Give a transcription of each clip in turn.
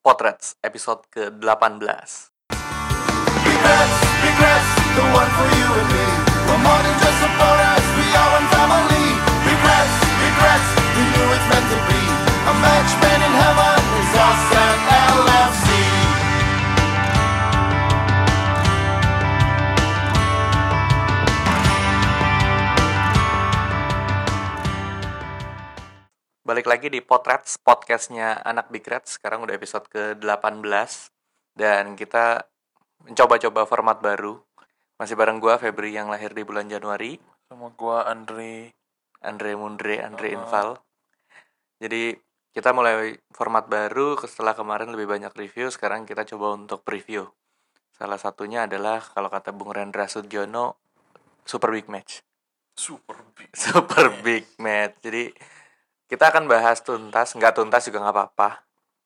Potrets episode ke-18 Regrets, regrets, the one for you and me. We're more than just supporters, we Balik lagi di Potrets, podcastnya Anak Big Reds Sekarang udah episode ke-18 Dan kita mencoba-coba format baru. Masih bareng gua Febri yang lahir di bulan Januari. Sama gua Andre. Andre Mundre, Andre Uh-uh. Inval. Jadi kita mulai format baru. Setelah kemarin lebih banyak review Sekarang kita coba untuk preview. Salah satunya adalah kalau kata Bung Rendra Sudjono Super Big Match. Super big Super big match. Jadi kita akan bahas tuntas, nggak tuntas juga nggak apa-apa.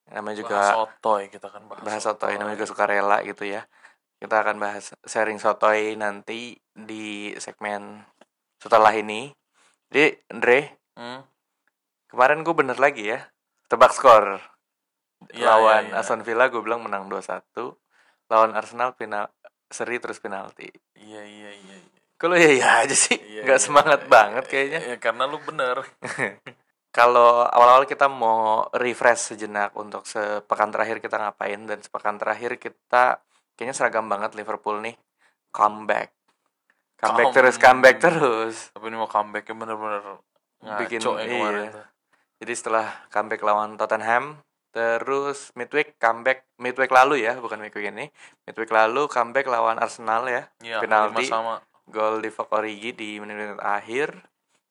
Namanya juga bahas sotoy kita kan bahas, bahas sotoy, namanya juga sukarela gitu ya. Kita akan bahas sharing sotoy nanti di segmen setelah ini. Jadi Andre, hmm? kemarin gue bener lagi ya. Tebak skor. Iya, Lawan iya, iya. Aston Villa gue bilang menang 2-1. Lawan Arsenal final seri terus penalti. iya iya iya iya. Kalau ya ya aja sih, Iya, nggak iya, semangat iya, banget iya, kayaknya. iya, karena lu bener kalau awal-awal kita mau refresh sejenak untuk sepekan terakhir kita ngapain dan sepekan terakhir kita kayaknya seragam banget Liverpool nih comeback. Comeback Come- terus comeback terus. Tapi ini mau comebacknya bener-bener Bikin- iya. jadi setelah comeback lawan Tottenham terus midweek comeback midweek lalu ya bukan midweek ini. Midweek lalu comeback lawan Arsenal ya Iya, Penalti. gol di Origi di menit-menit akhir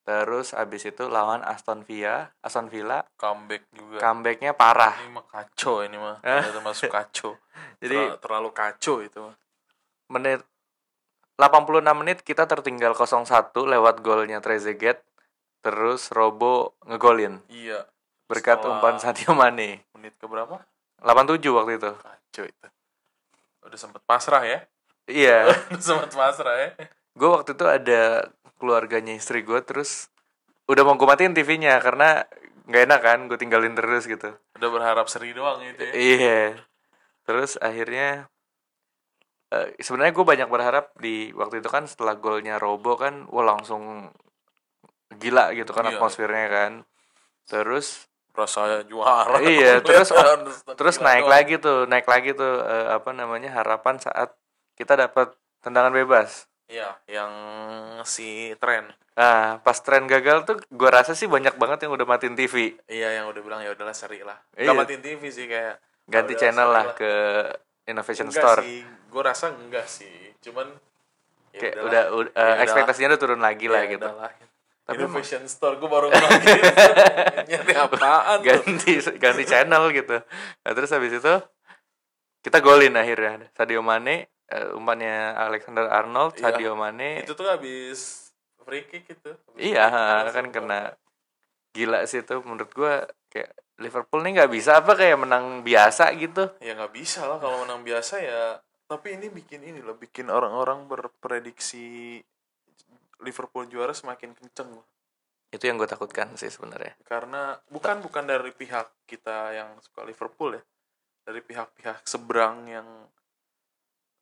terus abis itu lawan Aston Villa Aston Villa comeback juga. comebacknya parah. Ini mah kacau ini mah. Udah termasuk kacau. Jadi Terlalu- terlalu kacau itu mah. Menit 86 menit kita tertinggal 0-1 lewat golnya Trezeguet terus Robo ngegolin. Iya. Berkat Setelah- umpan Sadio Mane. Menit ke berapa 87 waktu itu. Kacau itu. Udah sempet pasrah ya? Iya. Udah sempet pasrah ya? Gue waktu itu ada keluarganya istri gue terus udah mau gue matiin TV-nya karena nggak enak kan gue tinggalin terus gitu. Udah berharap seri doang itu ya? Iya. Terus akhirnya eh, sebenarnya gue banyak berharap di waktu itu kan setelah golnya Robo kan wah langsung gila gitu kan Iya. atmosfernya kan. Terus rasa juara. Iya, terus- Terus terus naik lagi tuh naik lagi tuh eh, apa namanya harapan saat kita dapat tendangan bebas Iya, yang si tren. nah pas tren gagal tuh gue rasa sih banyak banget yang udah matiin TV Iya, yang udah bilang ya udahlah seri lah. Iya. Gak matiin TV sih kayak ganti "Ya udah, channel lah ke Innovation enggak Store sih, gue rasa enggak sih. Cuman ya kayak udahlah. udah, udah Ya eh, ekspektasinya udah turun lagi lah Ya gitu udahlah. Tapi Innovation Store gue baru gitu. Nyari apaan tuh? ganti ganti channel gitu nah, terus habis itu kita golin akhirnya Sadio Mane eh, umpannya Alexander Arnold Iya. Sadio Mane Itu tuh habis free kick itu. Habis iya kick, kan kena gila sih itu menurut gua kayak Liverpool nih nggak bisa apa kayak menang biasa gitu Ya nggak bisa lah kalau menang biasa ya. Tapi ini bikin ini loh, bikin orang-orang berprediksi Liverpool juara semakin kenceng loh. itu yang gue takutkan sih sebenarnya karena bukan bukan dari pihak kita yang suka Liverpool ya dari pihak-pihak seberang yang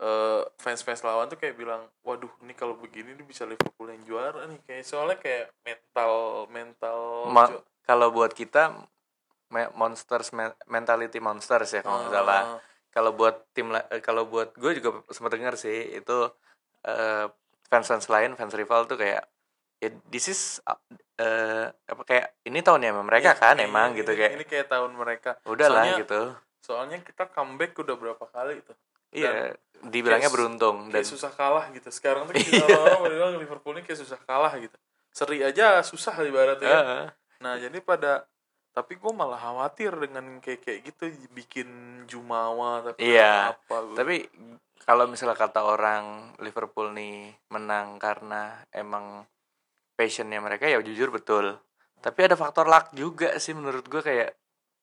eh, fans-fans lawan tuh kayak bilang waduh ini kalau begini nih bisa Liverpool yang juara nih. Kayak soalnya kayak mental mental Ma- kalau buat kita me- monsters me- mentality monsters ya kalau nggak salah. Ah, kalau buat tim eh, kalau buat gue juga sempat dengar sih itu eh, fans fans lain fans rival tuh kayak ya this is eh, apa kayak ini tahunnya mereka iya, kan ini- emang ini- gitu ini, kayak. Ini kayak tahun mereka. Udahlah soalnya- gitu. soalnya kita comeback udah berapa kali itu iya dibilangnya kayak beruntung dan kayak susah kalah gitu sekarang tuh Iya. kita orang bilang Liverpool ini kayak susah kalah gitu seri aja susah ibaratnya kan. Heeh. Nah jadi pada tapi gue malah khawatir dengan kayak kayak gitu bikin jumawa tapi Iya, apa gua. tapi kalau misalnya kata orang Liverpool nih menang karena emang passionnya mereka ya jujur betul tapi ada faktor luck juga sih menurut gue kayak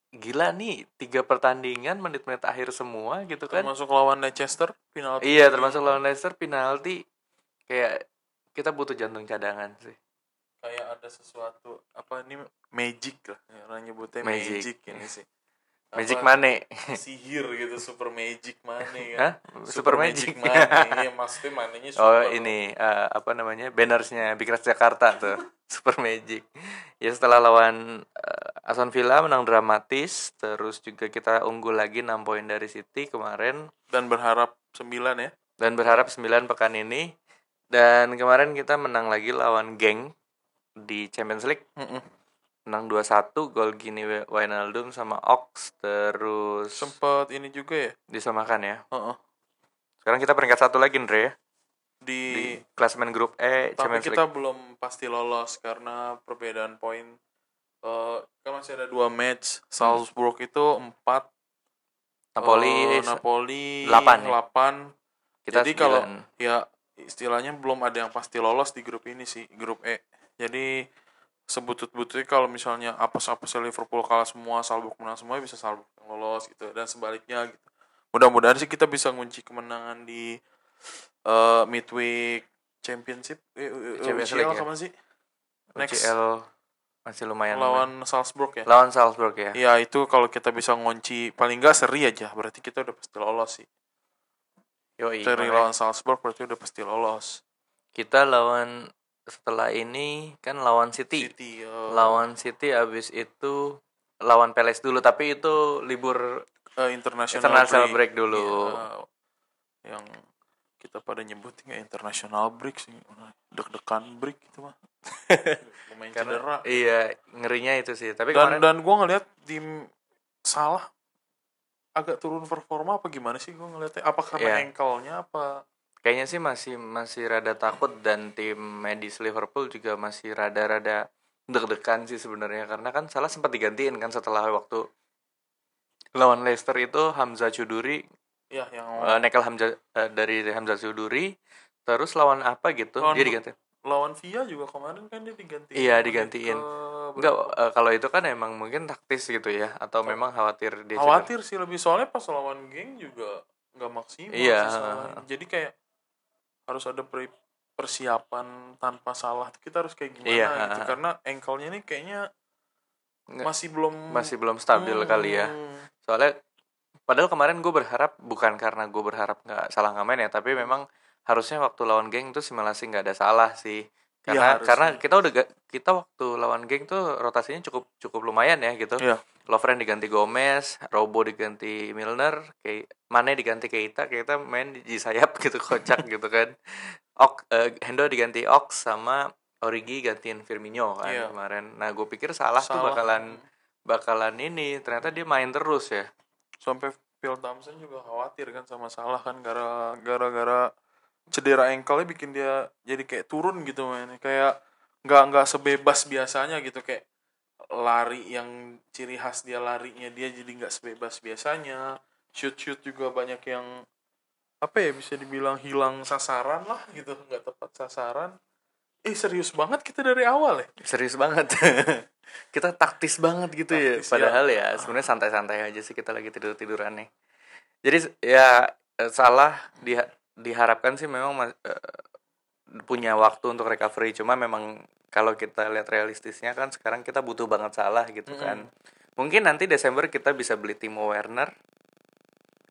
gila nih tiga pertandingan menit-menit akhir semua gitu kan termasuk lawan Leicester penalti iya termasuk lawan Leicester penalti kayak kita butuh jantung cadangan sih kayak ada sesuatu apa ini magic lah ya, orang nyebutnya Magic. magic, ini sih Magic apa, Money. sihir gitu super magic money Hah? kan Super Magic. money iya maksudnya money-nya Oh super ini eh, apa namanya bannersnya Big Reds Jakarta tuh Super Magic. Ya setelah lawan eh, Aston Villa menang dramatis, terus juga kita unggul lagi 6 poin dari City kemarin dan berharap 9 ya dan berharap 9 pekan ini. Dan kemarin kita menang lagi lawan Geng di Champions League. Menang 2-1 gol gini Wijnaldum sama Ox terus sempet ini juga ya disamakan ya. Heeh. Sekarang kita peringkat satu lagi Andre ya. Di, Di klasemen grup E tapi Champions kita League. belum pasti lolos karena perbedaan poin. Eh kan masih ada dua match. Salzburg itu empat. Napoli eh, Napoli delapan ya? delapan. kita jadi kalau ya istilahnya belum ada yang pasti lolos di grup ini sih grup E. Jadi sebutut-bututnya kalau misalnya apes-apesnya Liverpool kalah semua Salzburg menang semua bisa Salzburg yang lolos gitu dan sebaliknya gitu. Mudah-mudahan sih kita bisa ngunci kemenangan di eh, midweek championship eh, eh, Champions UCL League ya? kapan sih next UCL masih lumayan lawan Salzburg ya lawan Salzburg ya. ya itu kalau kita bisa ngunci paling nggak seri aja berarti kita udah pasti lolos sih Yoi, seri makanya lawan Salzburg berarti udah pasti lolos kita lawan setelah ini kan lawan City. City eh, Lawan City abis itu lawan Palace dulu tapi itu libur eh, international, international break, dulu. Iya, yang kita pada nyebutnya international break sih deg-degan break gitu mah. Lumayan cedera. Karena iya ngerinya itu sih. Tapi dan kemarin dan gue ngelihat tim salah agak turun performa apa gimana sih gue ngeliatnya? Apa karena Iya. ankle-nya apa? Kayaknya sih masih masih rada takut dan tim medis Liverpool juga masih rada-rada deg-degan sih sebenarnya. Karena kan salah sempat digantiin kan setelah waktu lawan Leicester itu Hamzah Chuduri ya yang eh, nekel Hamzah eh, dari Hamzah Chuduri terus lawan apa gitu Lawan- dia diganti lawan Via juga kemarin kan dia digantiin Iya, digantiin. ke- enggak eh, kalau itu kan emang mungkin taktis gitu ya atau memang khawatir dia cedera. khawatir sih lebih soalnya pas lawan geng juga nggak maksimal Iya. sih salahnya. jadi kayak harus ada pre- persiapan tanpa salah kita harus kayak gimana Iya. gitu karena ankle-nya ini kayaknya Nggak- masih belum masih belum stabil kali ya Hmm. soalnya padahal kemarin gue berharap bukan karena gue berharap nggak salah ngamen ya tapi memang harusnya waktu lawan geng tuh simulasi nggak ada salah sih Iya, karena harusnya. karena kita udah ga- kita waktu lawan geng tuh rotasinya cukup cukup lumayan ya gitu Iya. Lovren diganti Gomez, Robo diganti Milner, kayak Mane diganti Keita, Keita main di, sayap gitu kocak gitu kan. Ok, eh, Hendo diganti Ox sama Origi gantiin Firmino kan Iya. kemarin. Nah, gue pikir salah, tuh Salah. bakalan bakalan ini, ternyata dia main terus ya. Sampai Phil Thompson juga khawatir kan sama salah kan gara gara-gara cedera ankle bikin dia jadi kayak turun gitu mainnya. Kayak nggak nggak sebebas biasanya gitu kayak lari yang ciri khas dia larinya dia jadi nggak sebebas biasanya. Shoot shoot juga banyak yang apa ya bisa dibilang hilang sasaran lah gitu nggak tepat sasaran eh serius banget kita dari awal ya Serius banget. kita taktis banget gitu ya. Taktis, Padahal ya, sebenarnya santai-santai aja sih kita lagi tidur-tiduran nih. Jadi ya eh, salah diha- diharapkan sih memang eh, punya waktu untuk recovery. Cuma memang kalau kita lihat realistisnya kan sekarang kita butuh banget salah gitu Mm-mm. kan. Mungkin nanti Desember kita bisa beli Timo Werner.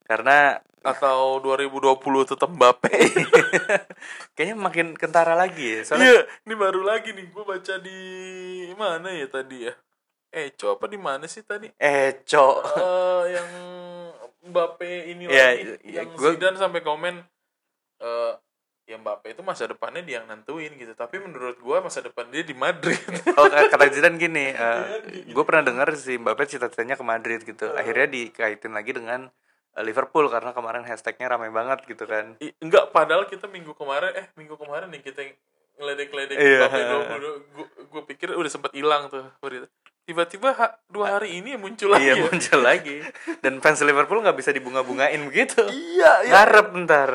Karena atau 2020 tetap Mbappe kayaknya makin kentara lagi ya. Soalnya Iya, ini baru lagi nih. Gue baca di mana ya tadi ya? Eh, apa di mana sih tadi? eh, Cok. Eh, yang Mbappe ini Iya, lagi, iya, yang gua- Zidane sampai komen, eh, ya Mbappe itu masa depannya dia yang nentuin gitu. Tapi menurut gua masa depan dia di Madrid. Oh kata Zidane gini, gue pernah dengar si Mbappe cita-citanya ke Madrid gitu. Akhirnya dikaitin lagi dengan eh, Liverpool karena kemarin hashtagnya ramai banget gitu kan. I- Enggak, padahal kita minggu kemarin, eh minggu kemarin nih kita ngeledek-ledek Iya. Mbappe 20. Gue pikir udah sempat hilang tuh berita. Tiba-tiba ha- dua hari ini muncul lagi. Iya ya. muncul lagi. Dan fans Liverpool nggak bisa dibunga-bungain begitu. Iya, iya. Ngarep ntar.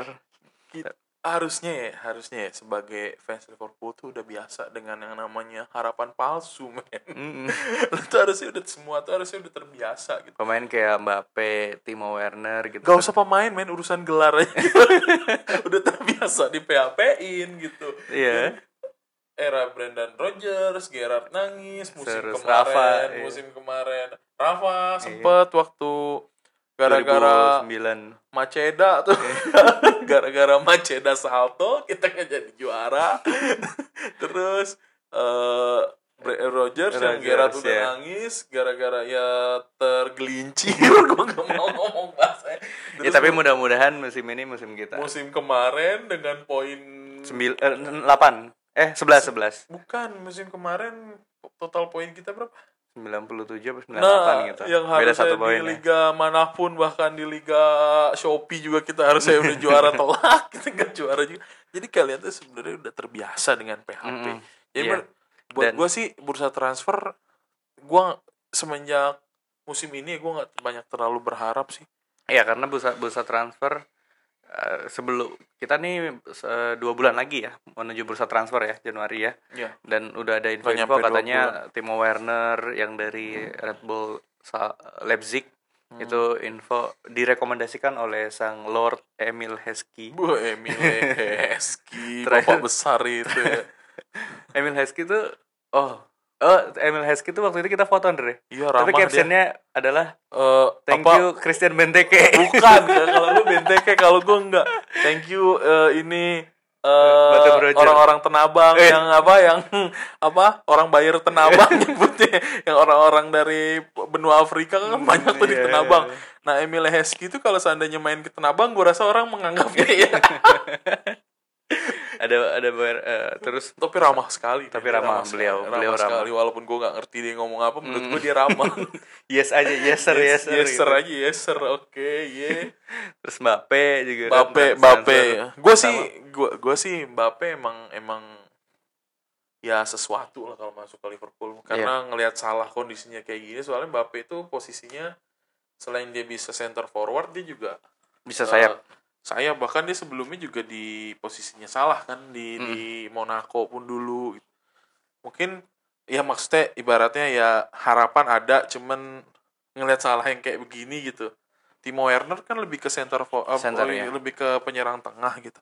Harusnya ya harusnya ya sebagai fans Liverpool tuh udah biasa dengan yang namanya harapan palsu men Mm-mm. Lu tuh harusnya udah semua tuh harusnya udah terbiasa gitu Pemain kayak Mbappe, Timo Werner gitu. gak usah pemain main urusan gelar aja udah terbiasa di PHP in gitu Iya. era Brendan Rodgers, Gerrard nangis, musim Terus kemarin, Rafa, iya. musim kemarin Rafa sempet waktu gara-gara 2009 Maceda tuh. Gara-gara Maceda salto kita nggak jadi juara. Terus eh Bre- Rogers yang Gerrard udah ya. nangis gara-gara ya tergelincir. Gue gak mau ngomong bahasa. Ya tapi mudah-mudahan musim ini musim kita. Musim kemarin dengan poin Sembil, eh, 8 eh 11 11 bukan musim kemarin total poin kita berapa 97 apa 98 nah gitu yang beda harusnya satu di poin ya. liga mana pun bahkan di liga Shopee juga kita harusnya udah juara telak kita nggak juara juga jadi kalian tuh sebenarnya udah terbiasa dengan PHP Mm-mm. jadi Iya. ber- buat gue sih bursa transfer gue semenjak musim ini gue nggak banyak terlalu berharap sih Iya karena bursa bursa transfer eh, sebelum kita nih eh, dua bulan lagi ya menuju bursa transfer ya Januari ya ya dan udah ada info-info katanya Timo Werner yang dari Red Bull Sa- Leipzig Hmm. itu info direkomendasikan oleh sang Lord Emil Heskey. Bu Emil Heskey bapak besar itu ya. Emil Heskey tuh oh oh Emil Heskey tuh waktu itu kita foto Andre. iya Tapi ramah dia captionnya adalah Eh, thank apa- you Christian Benteke. bukan ya, kalau benteke kalau gue enggak thank you eh, ini Brojo. orang-orang tenabang Eh. yang apa yang apa orang bayar tenabang nyebutnya yang orang-orang dari benua Afrika kan banyak tuh di iya, tenabang iya. nah Emil Heskey itu kalau seandainya main ke tenabang gue rasa orang menganggapnya ya ada ada bayar eh, terus tapi ramah sekali Tapi ramah, sekali, beliau- ramah beliau ramah. sekali walaupun gue nggak ngerti dia ngomong apa menurut gue dia ramah yes aja yes sir yes, sir, yes sir gitu. aja yes sir oke yeah Terus Mbappe juga kan, Mbappe, transfer. Mbappe. Gue sih, gue gue sih Mbappe emang emang ya sesuatu lah kalau masuk ke Liverpool karena ngelihat salah kondisinya kayak gini soalnya Mbappe itu posisinya selain dia bisa center forward dia juga bisa sayap. Sayap bahkan dia sebelumnya juga di posisinya salah kan di Hmm. di Monaco pun dulu gitu. mungkin ya maksudnya ibaratnya ya harapan ada cuman ngelihat salah yang kayak begini gitu Timo Werner kan lebih ke center for eh, Center, ya. lebih ke penyerang tengah gitu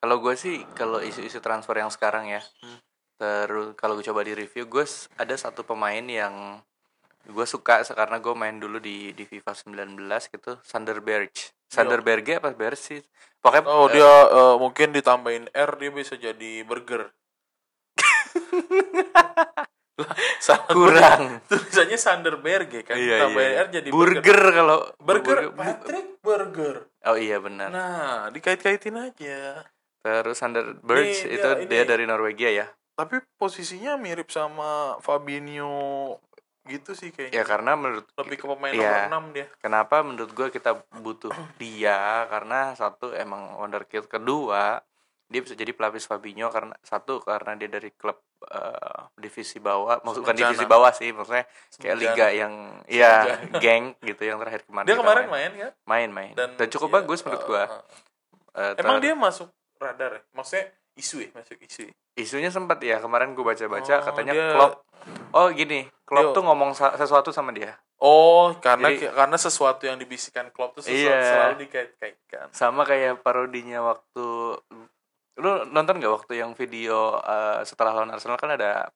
Kalau gue sih kalau isu-isu transfer yang sekarang ya, Hmm. terus kalau gue coba di review, gue ada satu pemain yang gue suka karena gue main dulu di di FIFA 19 gitu, Sander Berge. Sander Berge apa Berge sih? Pokoknya oh eh, dia eh, mungkin ditambahin R dia bisa jadi burger Lah, salah kurang. tulisannya Sanderberg kan Iya, tambahin iya. R jadi burger kalau burger bu- Patrick Burger Oh iya benar. nah dikait-kaitin aja Terus Sander Berge Ini itu dia- dia ini- dari Norwegia ya. tapi posisinya mirip sama Fabinho gitu sih kayaknya. Ya karena menurut lebih ke pemain Iya. nomor 6 dia. Kenapa menurut gue kita butuh dia? Karena satu emang wonderkid kedua dia bisa jadi pelapis Fabinho karena satu karena dia dari klub eh, divisi bawah. Maksud bukan divisi bawah sih maksudnya kayak Semenjana. liga yang ya geng gitu yang terakhir kemarin dia kemarin main main kan? Main main. Dan, dan cukup iya, bagus menurut eh, gua. eh, Eh, emang ter- dia masuk radar ya? Maksudnya isu ya masuk isu ya? isunya sempat ya kemarin gue baca-baca Oh, katanya dia- Klopp oh gini Klopp Dia- tuh ngomong sesuatu sama dia oh karena Jadi- karena sesuatu yang dibisikkan Klopp tuh sesuatu Iya. selalu dikait-kaitkan sama kayak parodinya waktu lu nonton gak waktu yang video eh, setelah lawan Arsenal kan ada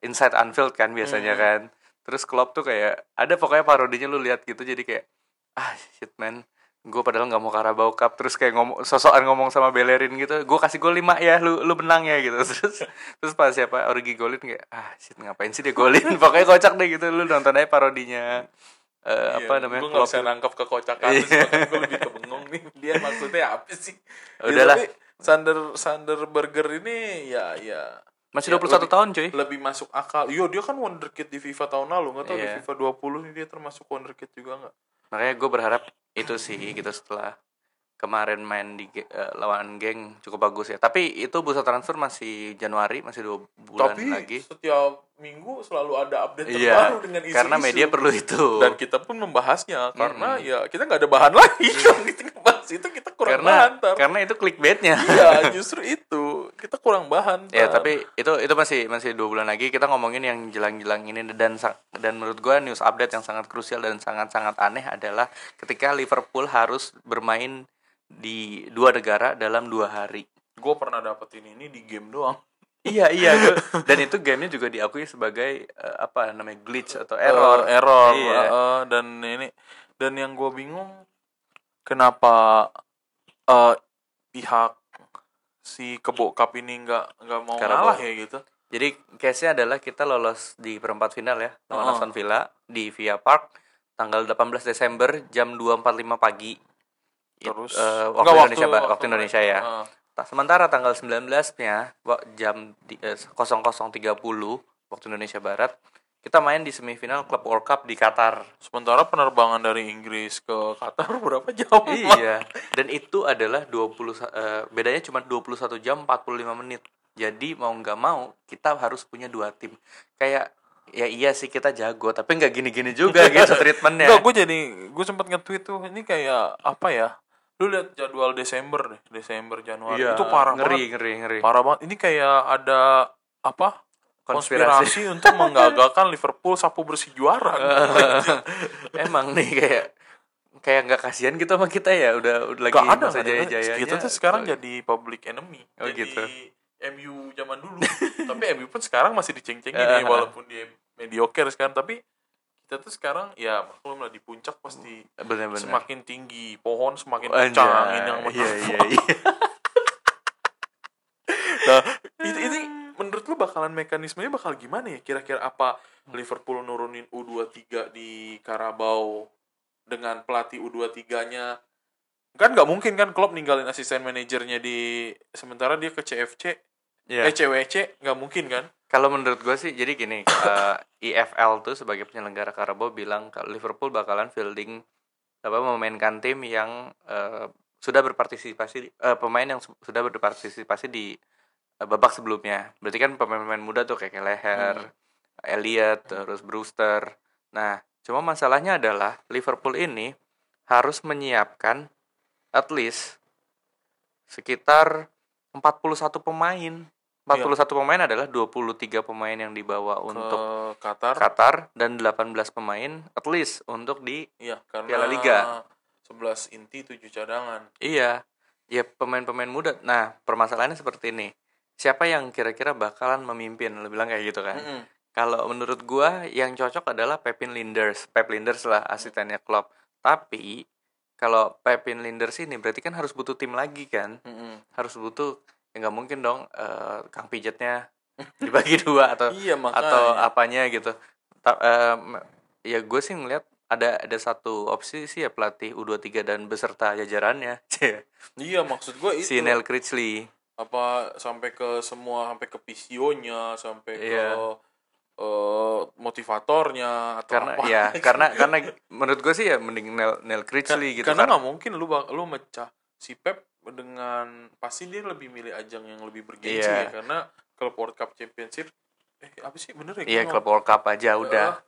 Inside Anfield kan biasanya Hmm. kan terus Klopp tuh kayak ada pokoknya parodinya lu lihat gitu jadi kayak ah shit man gue padahal nggak mau Carabao Cup terus kayak ngomong sosokan ngomong sama Bellerin gitu gue kasih gol 5 ya lu lu menang ya gitu terus terus pas siapa Origi golin kayak ah shit ngapain sih dia golin pokoknya kocak deh gitu lu nonton aja parodinya eh, apa namanya gue Iya, gak bisa nangkap kekocakan Iya. gue lebih kebengong nih dia maksudnya apa sih Ya, Udahlah. tapi Sander Sander Burger ini ya ya masih Ya, 21 lebih- tahun cuy lebih masuk akal. Yo dia kan wonderkid di FIFA tahun lalu nggak tahu Iya. di FIFA 20 ini dia termasuk wonderkid juga nggak? Makanya gue berharap itu sih gitu setelah kemarin main di eh, lawan geng cukup bagus ya. Tapi itu bursa transfer masih Januari masih dua bulan Tapi lagi. setiap minggu selalu ada update iya terbaru dengan isu-isu. karena media perlu itu dan kita pun membahasnya karena ya kita nggak ada bahan lagi kalau kita ngebahas itu kita kurang karena bahan ntar. karena itu clickbaitnya Iya justru itu kita kurang bahan. ya ntar. tapi itu itu masih masih dua bulan lagi kita ngomongin yang jelang-jelang ini dan dan menurut gue news update yang sangat krusial dan sangat-sangat aneh adalah ketika Liverpool harus bermain di dua negara dalam dua hari gue pernah dapetin ini di game doang. Iya iya dan itu gamenya juga diakui sebagai eh, apa namanya glitch atau error Eh, error Iya. eh, dan ini dan yang gue bingung kenapa eh, pihak si kebo cup ini nggak nggak mau Carabao. ngalah ya gitu Jadi case-nya adalah kita lolos di perempat final ya, lawan Oh. Aston Villa di Via Park tanggal 18 Desember jam 2.45 pagi. It- terus eh, waktu Enggak, Indonesia Ba- waktu, Indonesia ya. Eh, Ta- Sementara tanggal 19-nya wa- jam di- eh, 00.30 waktu Indonesia Barat, kita main di semifinal Club World Cup di Qatar. sementara penerbangan dari Inggris ke Qatar berapa jam iya. Dan itu adalah 20 sa- eh, bedanya cuma 21 jam 45 menit. Jadi mau nggak mau kita harus punya dua tim. Kayak ya iya sih kita jago, tapi nggak gini-gini juga gitu treatmentnya. Enggak, gue jadi gue sempat nge-tweet tuh ini kayak apa ya? Lu lihat jadwal Desember deh, Desember Januari Iya, itu parah ngeri, banget. ngeri, ngeri. Parah banget. Ini kayak ada apa? Konspirasi. Konspirasi, untuk menggagalkan Liverpool sapu bersih juara. Emang nih kayak kayak nggak kasihan gitu sama kita ya udah udah lagi Gak ada masa ada. jaya-jayanya. Kita tuh sekarang jadi public enemy. Oh, jadi gitu. MU zaman dulu. Tapi MU pun sekarang masih diceng-cengin Eh. nih walaupun dia mediocre sekarang tapi kita tuh sekarang ya maklum lah di puncak pasti bener-bener. semakin tinggi pohon semakin kencang angin yang iya iya iya. Nah, ini, ini menurut lu bakalan mekanismenya bakal gimana ya? Kira-kira apa Liverpool nurunin U23 di Carabao dengan pelatih U23-nya? Kan nggak mungkin kan Klopp ninggalin asisten manajernya di sementara dia ke CFC, Iya. eh CWC nggak mungkin kan? Kalau menurut gue sih, jadi gini, eh, EFL tuh sebagai penyelenggara Carabao bilang kalau Liverpool bakalan fielding apa memainkan tim yang eh, sudah berpartisipasi, eh, pemain yang su- sudah berpartisipasi di eh, babak sebelumnya. Berarti kan pemain-pemain muda tuh kayak Leher, Elliot, terus Brewster. Nah, cuma masalahnya adalah Liverpool ini harus menyiapkan at least sekitar 41 pemain. 41 pemain adalah 23 pemain yang dibawa untuk Ke Qatar. Qatar dan 18 pemain at least untuk di Iya, karena Piala Liga. 11 inti 7 cadangan. iya ya pemain-pemain muda. Nah, permasalahannya seperti ini. Siapa yang kira-kira bakalan memimpin? Lu bilang kayak gitu kan. Mm-mm. Kalau menurut gua yang cocok adalah Pepin Linders. Pep Linders lah asistennya Klopp. Tapi kalau Pepin Linders ini berarti kan harus butuh tim lagi kan? Mm-mm. Harus butuh nggak mungkin dong eh, Kang Pijetnya dibagi dua atau Iya, makanya. atau apanya gitu. Ta- em, ya gue sih ngeliat ada ada satu opsi sih ya pelatih U23 dan beserta jajarannya. Iya, maksud gue itu. si Neil Critchley. apa sampai ke semua sampai ke visionya sampai ke eh, motivatornya atau Karena apa ya karena karena menurut gue sih ya mending Neil, Neil Critchley gitu karena nggak mungkin lu lu mecah si Pep dengan pasti dia lebih milih ajang yang lebih bergengsi Iya. ya karena klub World Cup Championship eh apa sih bener ya Iya Gua klub World Cup aja udah.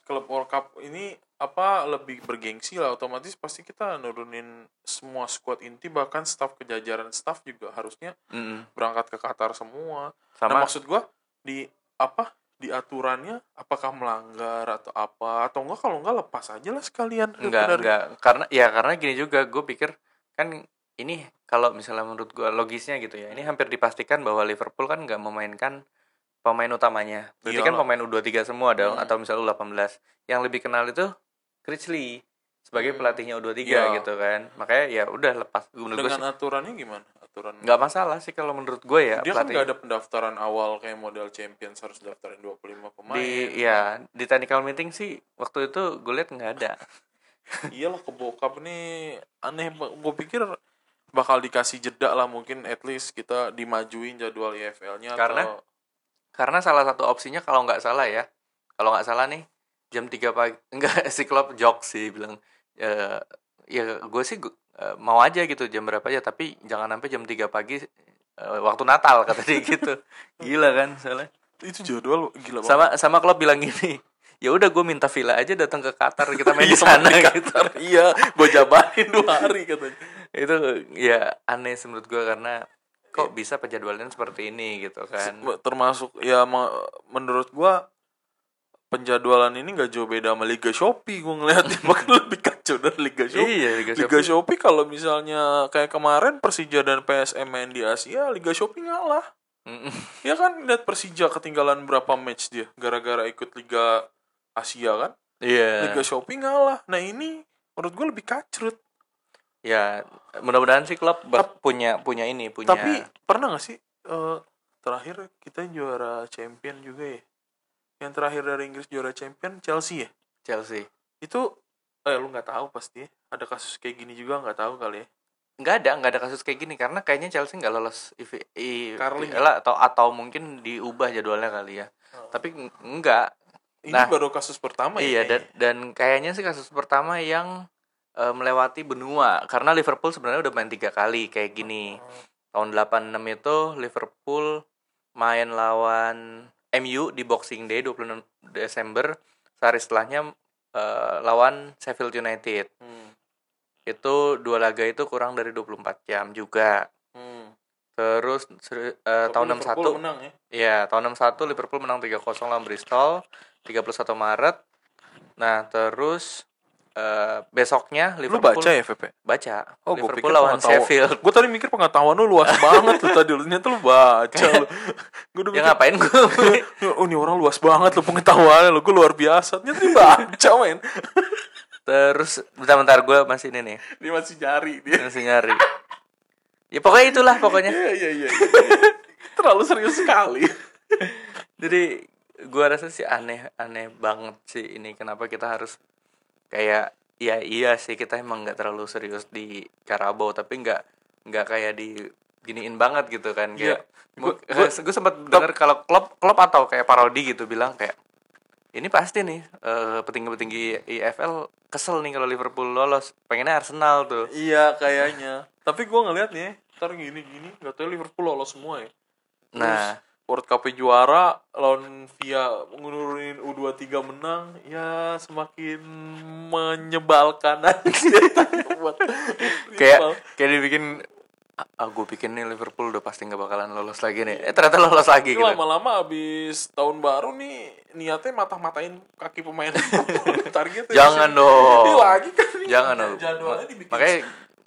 Klub World Cup ini apa lebih bergengsi lah otomatis pasti kita nurunin semua squad inti bahkan staff kejajaran staff juga harusnya Mm-mm. berangkat ke Qatar semua Sama Nah maksud gua di apa di aturannya apakah melanggar atau apa atau enggak kalau enggak lepas aja lah sekalian enggak Dari- enggak karena ya karena gini juga gue pikir kan ini kalau misalnya menurut gue logisnya gitu ya ini hampir dipastikan bahwa Liverpool kan nggak memainkan pemain utamanya berarti kan Iyalah. pemain U23 semua dong Hmm. atau misalnya U18 yang lebih kenal itu Critchley sebagai Hmm. pelatihnya U23 Iya. gitu kan makanya ya udah lepas menurut dengan aturannya gimana aturan nggak masalah sih kalau menurut gue ya dia kan pelatih nggak ada pendaftaran awal kayak model Champions harus daftarin 25 pemain di ya di technical meeting sih waktu itu gue lihat nggak ada iyalah ke bokap nih aneh gue pikir bakal dikasih jeda lah mungkin at least kita dimajuin jadwal EFL-nya Karena? atau karena salah satu opsinya kalau nggak salah ya. Kalau nggak salah nih jam 3 pagi enggak si klub jok sih bilang ya ya gue sih gu- eh, mau aja gitu jam berapa aja tapi jangan sampai jam 3 pagi eh, waktu Natal kata dia gitu. Gila kan soalnya. Itu jadwal gila banget. Sama sama klub bilang gini ya udah gue minta villa aja datang ke Qatar kita main di Iya, sana gitu. Iya gue jabarin dua hari katanya itu ya aneh menurut gue karena kok bisa penjadwalan seperti ini gitu kan termasuk ya menurut gua penjadwalan ini nggak jauh beda sama Liga Shopee gue ngeliatnya bahkan lebih kacau dari Liga Shopee iya Liga Liga Shopee. Shopee kalau misalnya kayak kemarin Persija dan PSM main di Asia Liga Shopee ngalah. Ya kan lihat Persija ketinggalan berapa match dia gara-gara ikut Liga Asia kan. Iya. Liga Shopee ngalah. Nah ini menurut gue lebih kacrut. Ya, mudah-mudahan sih klub bak- punya punya ini, punya Tapi pernah gak sih eh, terakhir kita juara champion juga ya? Yang terakhir dari Inggris juara champion Chelsea ya? Chelsea. Itu eh lu nggak tahu pasti ya. Ada kasus kayak gini juga nggak tahu kali ya. Nggak ada, nggak ada kasus kayak gini karena kayaknya Chelsea nggak lolos IV, I- lah, atau atau mungkin diubah jadwalnya kali ya. Tapi ng- enggak. Ini Nah, baru kasus pertama iya ya. dan dan kayaknya sih kasus pertama yang eh, melewati benua karena Liverpool sebenarnya udah main tiga kali kayak gini. Tahun 86 itu Liverpool main lawan MU di Boxing Day 26 Desember. Sehari setelahnya eh, lawan Sheffield United. Hmm. Itu dua laga itu kurang dari 24 jam juga. Hmm. Terus Tapi tahun Liverpool 61 menang ya. Iya, tahun 61 Liverpool menang 3-0 lawan Bristol 31 Maret. Nah, terus eh, besoknya Lu Liverpool baca ya VP? Baca. Oh, gue Liverpool pikir lawan Sheffield. Gue tadi mikir pengetahuan lu luas banget tuh tadi. Ternyata lu baca lu. Gue udah Ya mikir, ngapain gue? oh ini orang luas banget lu pengetahuannya lu. Gue luar biasa. Ternyata baca men. terus bentar-bentar gue masih ini nih, Dia masih nyari dia. masih nyari. Ya pokoknya itulah pokoknya. Iya iya iya. Terlalu serius sekali. Jadi gua rasa sih aneh aneh banget sih ini kenapa kita harus kayak ya iya sih kita emang nggak terlalu serius di Karabau tapi nggak nggak kayak di giniin banget gitu kan Iya. kayak gue sempat dengar kalau klub klub atau kayak parodi gitu bilang kayak ini pasti nih eh, petinggi-petinggi IFL kesel nih kalau Liverpool lolos pengennya Arsenal tuh Iya kayaknya. Tapi gue ngeliat nih, ntar gini-gini, gak tau Liverpool lolos semua ya. nah World Cup juara, lawan via ngururin U23 menang, ya semakin menyebalkan. Buat kayak kayak dibikin ah gue bikin nih Liverpool udah pasti nggak bakalan lolos lagi nih. Eh ternyata lolos lagi Ini gitu. lama-lama abis tahun baru nih niatnya matah-matahin kaki pemain. Targetnya jangan Ini dong lagi kan nih. jangan dong. Makanya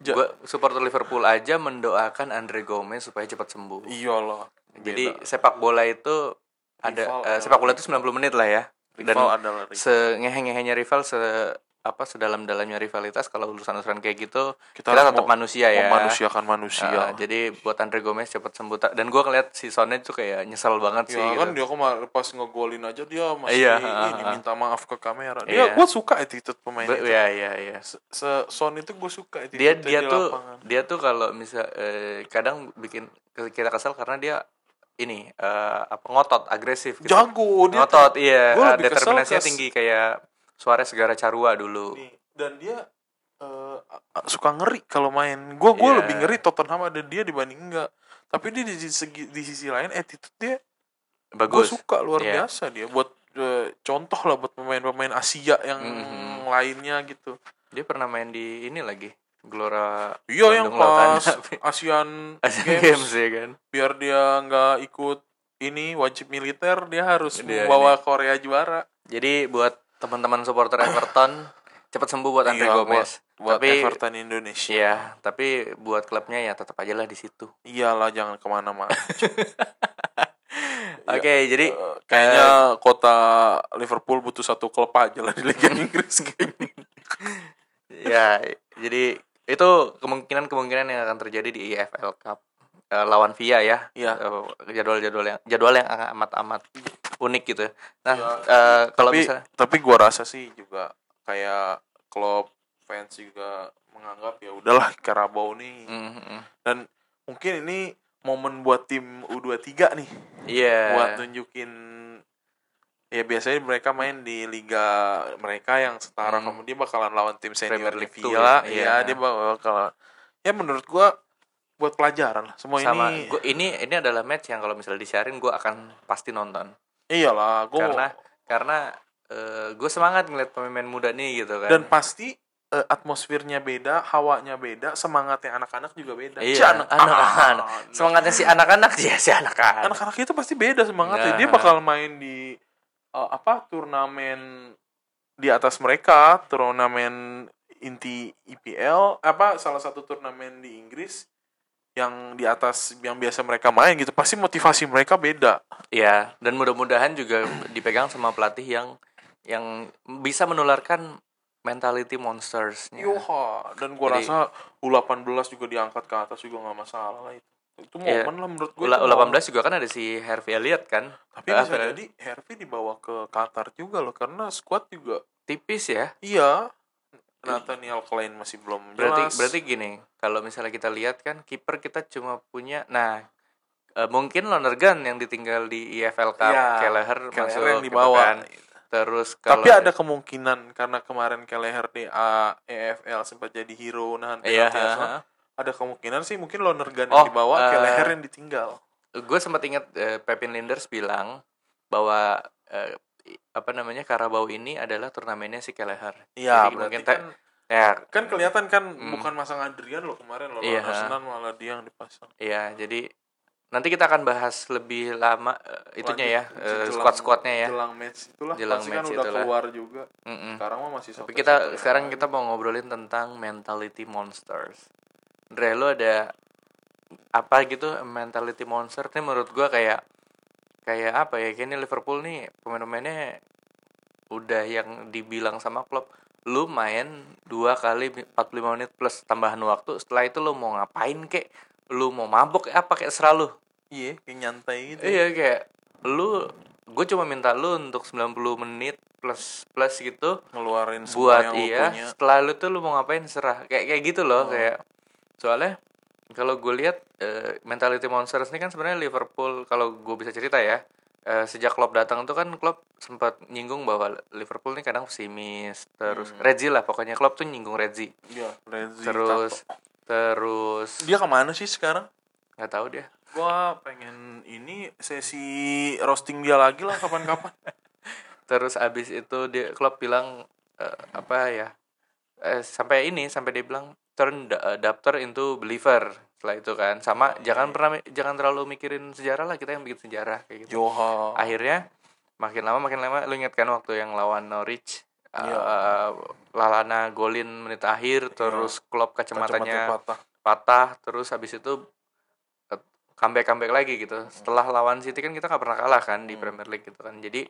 gue supporter Liverpool aja mendoakan Andre Gomez supaya cepat sembuh. Iyalah jadi Beda. sepak bola itu ada Rival adalah- sepak bola itu 90 menit lah ya dan adalah sengehe-ngehenya rival se apa sedalam-dalamnya rivalitas kalau urusan-urusan kayak gitu Kita kita, tetap mau- manusia ya memanusiakan manusia Ah, jadi buat Andre Gomez cepat sembuh dan gue ngeliat si Sonnya tuh kayak nyesel banget sih ya gitu. kan dia kemarin pas ngegolin aja dia masih Iya, ini ah. minta maaf ke kamera dia Iya. gue suka attitude pemain Be- itu ya ya ya Se- se Son itu gue suka attitude dia dia di tuh lapangan. dia tuh kalau misal eh, kadang bikin kita kesel karena dia ini eh, apa ngotot agresif gitu. jago dia ngotot iya gua kesel determinasinya tinggi kayak Suarez Segara Carua dulu Nih, dan dia eh, suka ngeri kalau main gue gue Iya. lebih ngeri Tottenham ada dia dibanding enggak tapi dia di segi di sisi lain attitude dia gue bagus suka luar Iya. biasa dia buat eh, contoh lah buat pemain-pemain Asia yang Mhm. lainnya gitu dia pernah main di ini lagi Gelora iya yang Lautan pas ASEAN Asian Games, Games ya kan? Biar dia nggak ikut ini wajib militer dia harus Dia membawa Korea juara. Jadi buat teman-teman supporter Everton cepat sembuh buat Andre Iya, Gomez. buat tapi Everton Indonesia. Iya tapi buat klubnya ya tetap aja lah di situ. Iyalah jangan ke mana-mana. Oke jadi Eh, kayaknya kota Liverpool butuh satu klub aja lah di Liga Inggris. Kayaknya. ya jadi itu kemungkinan kemungkinan yang akan terjadi di EFL Cup Eh, lawan Via ya Iya. Eh, jadwal-jadwal yang jadwal yang amat-amat unik gitu nah Iya. eh, kalau tapi bisa tapi gua rasa sih juga kayak klub fans juga menganggap ya udahlah Carabao nih Mm, mm. dan mungkin ini momen buat tim U23 nih iya buat nunjukin ya biasanya mereka main di liga mereka yang setara Hmm. kemudian bakalan lawan tim senior Premier di Villa ya, ya. Iya. dia bakal ya menurut gua buat pelajaran lah. Semua sama ini gua, ini ini adalah match yang kalau misalnya disiarin gue akan pasti nonton. Iyalah gua karena karena gue semangat ngeliat pemain muda nih gitu kan. Dan pasti eh, atmosfernya beda hawanya beda semangatnya anak-anak juga beda. Si iya anak-anak. Semangatnya si anak-anak ya si anak-anak. Anak-anak itu pasti beda semangatnya. Nah. dia bakal main di eh, apa turnamen di atas mereka turnamen inti IPL apa salah satu turnamen di Inggris yang di atas yang biasa mereka main gitu. Pasti motivasi mereka beda. Iya, dan mudah-mudahan juga dipegang sama pelatih yang yang bisa menularkan mentality monstersnya. Yoha dan gua Jadi- rasa U18 juga diangkat ke atas juga nggak masalah lah itu itu Iya. momen lah menurut gue U- U18 juga kan ada si Harvey Elliott kan. tapi Ah, bisa Fer- jadi Hervey dibawa ke Qatar juga loh karena squad juga tipis ya. iya Nathaniel Klein masih belum Berarti jelas berarti gini, kalau misalnya kita lihat kan kiper kita cuma punya nah eh, mungkin Lonergan yang ditinggal di EFL Cup, Iya, Kelleher masuk yang gitu dibawa. kan. Terus kalau tapi ada kemungkinan karena kemarin Kelleher di A- EFL sempat jadi hero nahan Iya, penalti ha. Ada kemungkinan sih mungkin Lonergan Oh, yang dibawa eh, Kelleher yang ditinggal gue sempat ingat eh, Pepin Linders bilang bahwa i- apa namanya Karabau ini adalah turnamennya si Kelleher. iya mungkin kan Ya, kan kelihatan kan Hmm. bukan masang Adrian loh kemarin loh Iya. Arsenal malah dia yang dipasang iya. Jadi nanti kita akan bahas lebih lama eh, itunya ya, Lanjut, eh, jelang- squad-squadnya ya. jelang match itulah Jelang pasti kan match udah itulah. keluar juga Mm-mm. sekarang mah masih Tapi kita yang sekarang kita mau ngobrolin tentang mentality monsters. Dre, lu ada apa gitu mentality monster nih menurut gua kayak kayak apa ya kayaknya Liverpool nih pemain-pemainnya udah yang dibilang sama klub lu main dua kali 45 menit plus tambahan waktu setelah itu lu mau ngapain kek? Lu mau mabok apa kayak serah lu. Iya kayak nyantai gitu. Iya kayak lu gue cuma minta lu untuk 90 menit plus plus gitu ngeluarin semua buat yang iya punya. setelah lu tuh lu mau ngapain serah. Kayak kayak gitu loh Oh. kayak soalnya kalau gue lihat eh, mentality monsters ini kan sebenarnya Liverpool kalau gue bisa cerita ya eh, sejak Klopp datang tuh kan Klopp sempat nyinggung bahwa Liverpool ini kadang pesimis terus Hmm. Reggie lah pokoknya Klopp tuh nyinggung Reggie. Iya, Rezi, terus terus dia ke mana sih sekarang? Nggak tahu dia. Gua pengen ini sesi roasting dia lagi lah kapan-kapan. Terus abis itu dia Klopp bilang eh, apa ya eh, sampai ini sampai dia bilang turn adapter into believer setelah itu kan. Sama jangan pernah jangan terlalu mikirin sejarah lah kita yang bikin sejarah kayak gitu. Joha akhirnya makin lama makin lama lu inget kan waktu yang lawan Norwich eh, Iya. Lalana golin menit akhir terus Klopp kacamatanya kacamata patah. patah terus habis itu eh, comeback comeback lagi gitu. Setelah lawan City kan kita nggak pernah kalah kan di Hmm. Premier League gitu kan. Jadi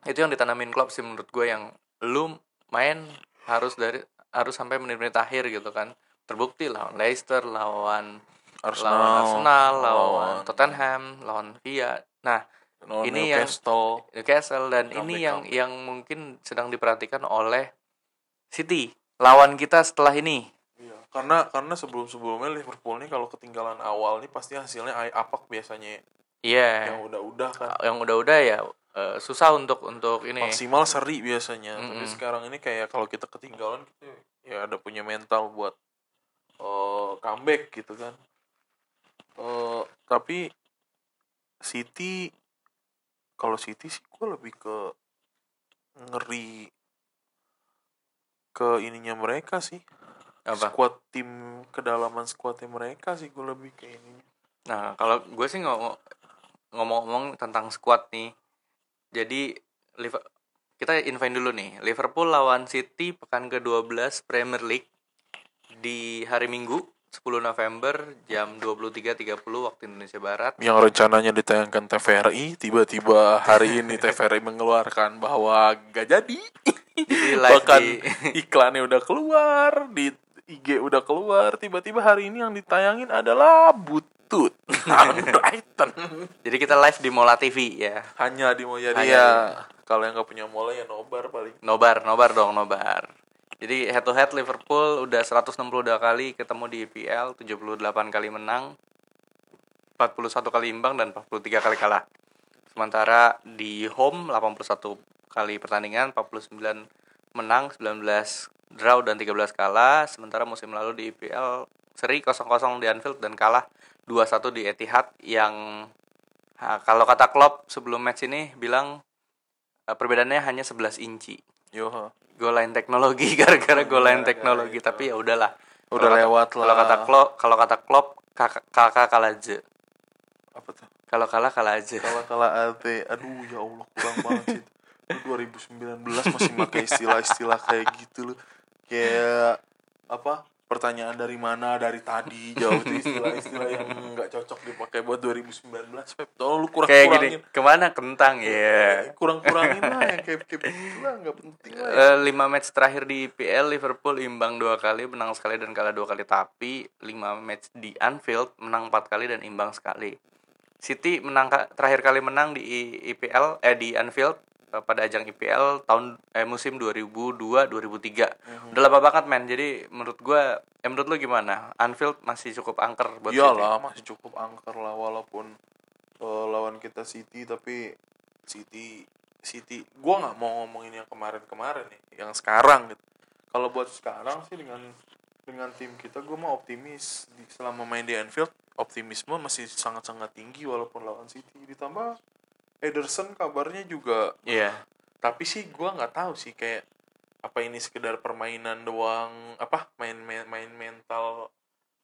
itu yang ditanamin Klopp sih menurut gue yang lu main harus dari harus sampai menit-menit akhir gitu kan. Terbukti lawan Leicester lawan Arsenal. lawan Arsenal lawan Tottenham lawan Villa. Nah lawan ini yang- Newcastle. Newcastle dan Comeback, ini yang yang mungkin sedang diperhatikan oleh City. Lawan kita setelah ini. Iya, karena karena sebelum sebelumnya Liverpool nih kalau ketinggalan awal nih pasti hasilnya apak biasanya. Iya. Yang udah-udah kan. Yang udah-udah ya eh, susah untuk untuk ini. Maksimal seri biasanya. Tapi Mm-mm. sekarang ini kayak kalau kita ketinggalan kita ya ada punya mental buat eh, comeback gitu kan. Eh, tapi City kalau City sih gue lebih ke ngeri ke ininya mereka sih. Apa? Squad tim kedalaman squadnya mereka sih gue lebih ke ininya. Nah kalau gue sih ngomong ngomong-ngomong tentang squad nih jadi kita infoin dulu nih. Liverpool lawan City pekan ke-12 Premier League di hari Minggu 10 November jam 23.30 waktu Indonesia Barat. Yang rencananya ditayangkan TVRI tiba-tiba hari ini TVRI mengeluarkan bahwa gak jadi. Jadi live bahkan di- iklannya udah keluar di IG udah keluar tiba-tiba hari ini yang ditayangin adalah butut Brighton jadi kita live di Mola TV ya hanya di jadi Hanya ya kalau yang nggak punya mola ya nobar paling Nobar, nobar dong, nobar. Jadi head to head Liverpool udah 162 kali ketemu di EPL, 78 kali menang, 41 kali imbang dan 43 kali kalah. Sementara di home 81 kali pertandingan, 49 menang, 19 draw dan 13 kalah. Sementara musim lalu di EPL seri 0-0 di Anfield dan kalah 2-1 di Etihad yang ha, kalau kata Klopp sebelum match ini bilang eh, perbedaannya hanya 11 inci. Yoha goal line teknologi gara-gara goal line Gara-gara teknologi itu. tapi ya udahlah. Udah Kalau kata- lewat lah kalau kata Klopp kalau kata Klopp kakak kakak kalah aja. Apa tuh? Kalau kalah kalah aja. Kalah kalah AT aduh ya Allah kurang banget sih. Lu 2019 masih pakai istilah-istilah kayak gitu loh. Kayak apa pertanyaan dari mana dari tadi jauh itu istilah-istilah yang nggak cocok dipakai buat 2019 Pep. Tolong lu kurang kayak kurangin gini ke mana? Kentang ya kurang kurangin lah yang kayak kayak gitu lah nggak penting lah ya. Eh, lima match terakhir di IPL Liverpool imbang dua kali menang sekali dan kalah dua kali. Tapi lima match di Anfield menang empat kali dan imbang sekali. City menang terakhir kali menang di IPL eh di Anfield eh, pada ajang IPL tahun eh musim 2002 2003 udah lama banget men. Jadi menurut gua eh menurut lu gimana? Anfield masih cukup angker buat City? iyalah masih cukup angker lah walaupun eh, lawan kita City tapi City City gua nggak mau ngomongin yang kemarin-kemarin nih yang sekarang gitu. Kalau buat sekarang sih dengan dengan tim kita gue mah optimis. Di, selama main di Anfield optimisme masih sangat-sangat tinggi walaupun lawan City. Ditambah Ederson kabarnya juga iya. Tapi sih gua nggak tahu sih kayak apa ini sekedar permainan doang apa main main, main mental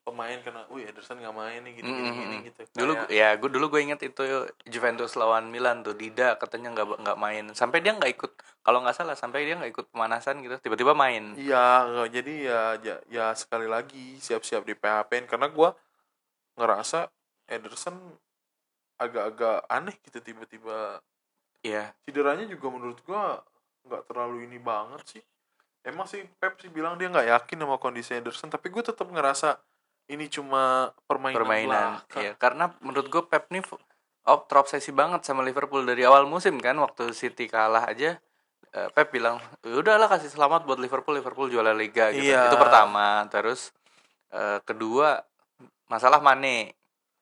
pemain karena wih Ederson nggak main nih gini gini, gini Mm-mm. gitu. Dulu Kayak- ya gue dulu gue inget itu Juventus lawan Milan tuh Dida katanya nggak nggak main. Sampai dia nggak ikut kalau nggak salah sampai dia nggak ikut pemanasan gitu tiba-tiba main. Iya, jadi ya, ya ya sekali lagi siap-siap di PHP karena gua ngerasa Ederson agak-agak aneh gitu tiba-tiba Iya cederanya juga menurut gua nggak terlalu ini banget sih. Emang sih Pep sih bilang dia nggak yakin sama kondisi Ederson, tapi gue tetap ngerasa ini cuma permainan, permainan. Iya karena menurut gue Pep nih oh, terobsesi banget sama Liverpool dari awal musim kan waktu City kalah aja eh, Pep bilang udahlah kasih selamat buat Liverpool Liverpool juara Liga gitu Iya. itu pertama terus eh, kedua masalah Mane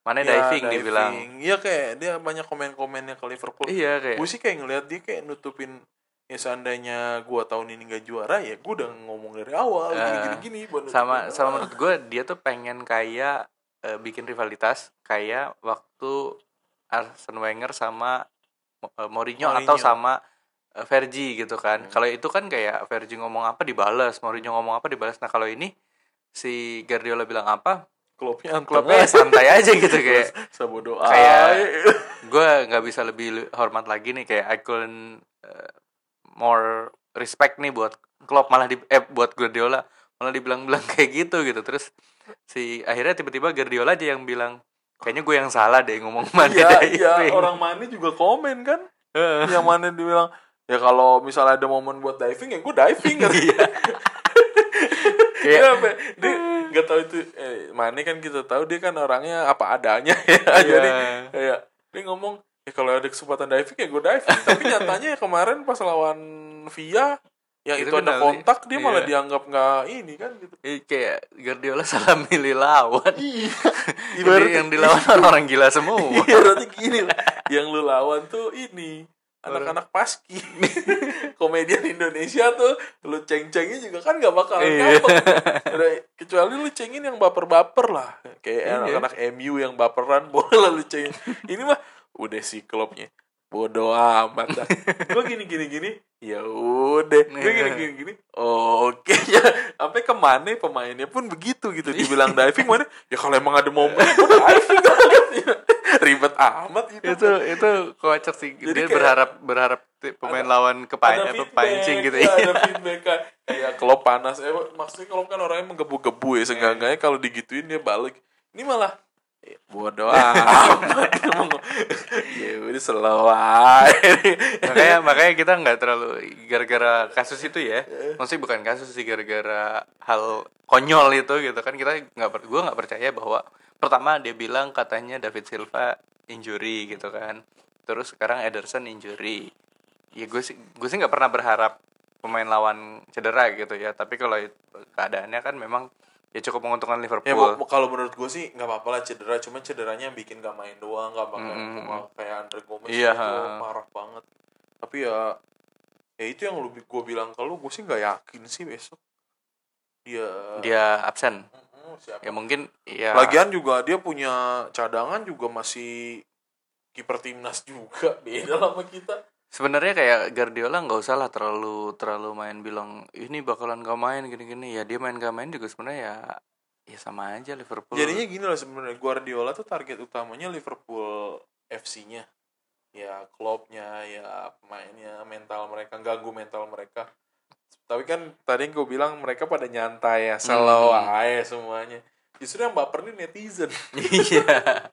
Mane Iya, diving, dibilang Iya kayak dia banyak komen-komennya ke Liverpool. iya kayak Gue sih kayak ngeliat dia kayak nutupin ya seandainya gua tahun ini gak juara ya gue udah ngomong dari awal Eh, gini gini gini sama sama menurut gue dia tuh pengen kayak eh, bikin rivalitas kayak waktu Arsene Wenger sama eh, Mourinho, atau Mourinho. sama eh, Fergie gitu kan. Hmm. Kalau itu kan kayak Fergie ngomong apa dibalas, Mourinho ngomong apa dibalas. Nah kalau ini si Guardiola bilang apa, klubnya klubnya santai aja gitu kayak sabodo kayak- gue nggak bisa lebih hormat lagi nih kayak I couldn't uh, more respect nih buat Klopp malah di eh buat Guardiola malah dibilang-bilang kayak gitu gitu. Terus si akhirnya tiba-tiba Guardiola aja yang bilang kayaknya gue yang salah deh ngomong Mane iya diving." iya orang Mane juga komen kan? Yang Mane dibilang ya kalau misalnya ada momen buat diving ya gue diving. Kan Iya. Iya, apa, dia nggak tahu itu eh, Mane kan kita tahu dia kan orangnya apa adanya ya Iya. jadi kayak dia ngomong ya kalau ada kesempatan diving ya gue diving tapi nyatanya ya kemarin pas lawan Via yang Itu itu, ada penalti. kontak dia malah Iya. dianggap nggak ini kan gitu Eh, kayak Guardiola salah milih lawan iya yang dilawan orang gila semua Iya berarti gini. Yang lu lawan tuh ini anak-anak paski. Komedian Indonesia tuh lu ceng-cengin juga kan gak bakal Iya. kecuali lu cengin yang baper-baper lah. Kayak Iya. anak-anak MU yang baperan boleh lu cengin. Ini mah udah sih klubnya. Bodoh amat dah. Gue gini gini gini. Ya udah. Gue gini gini gini. Oh, oke ya. Sampai ke mana pemainnya pun begitu gitu. Dibilang diving mana? Ya kalau emang ada momen gue diving ribet amat gitu. Itu itu kocak sih. Jadi dia kayak- berharap berharap pemain lawan ada apa feedback, pancing gitu ya, ya ada feedback kan ya kalau panas eh maksudnya kalau kan orangnya menggebu-gebu ya seenggaknya kalau digituin dia balik. Ini malah ya, bodoh amat. Ya udah slow makanya makanya kita nggak terlalu gara-gara kasus itu ya. Maksudnya bukan kasus sih gara-gara hal konyol itu gitu. Kan kita nggak gue nggak percaya bahwa pertama dia bilang katanya David Silva injury gitu kan. Terus sekarang Ederson injury. Ya gue sih gue sih nggak pernah berharap pemain lawan cedera gitu ya. Tapi kalau keadaannya kan memang ya cukup menguntungkan Liverpool. ya kalau menurut gue sih nggak apa-apa lah cedera. Cuma cederanya yang bikin gak main doang nggak bakal Mm. kayak Andre Gomez Iya, itu ha. parah banget. Tapi ya ya itu yang lu gue bilang ke lu. Gue sih nggak yakin sih besok dia dia absen Siapa ya mungkin ya Lagian juga dia punya cadangan juga masih kiper timnas juga beda sama kita. sebenarnya kayak Guardiola nggak usah lah terlalu terlalu main bilang ini bakalan gak main gini-gini ya dia main gak main juga sebenarnya ya ya sama aja Liverpool Jadinya gini lah sebenarnya Guardiola tuh target utamanya Liverpool FC-nya. Ya klubnya, ya pemainnya, mental mereka, ganggu mental mereka. Tapi kan tadi gue bilang mereka pada nyantai ya slow Hmm. aja semuanya justru yang baper nih netizen iya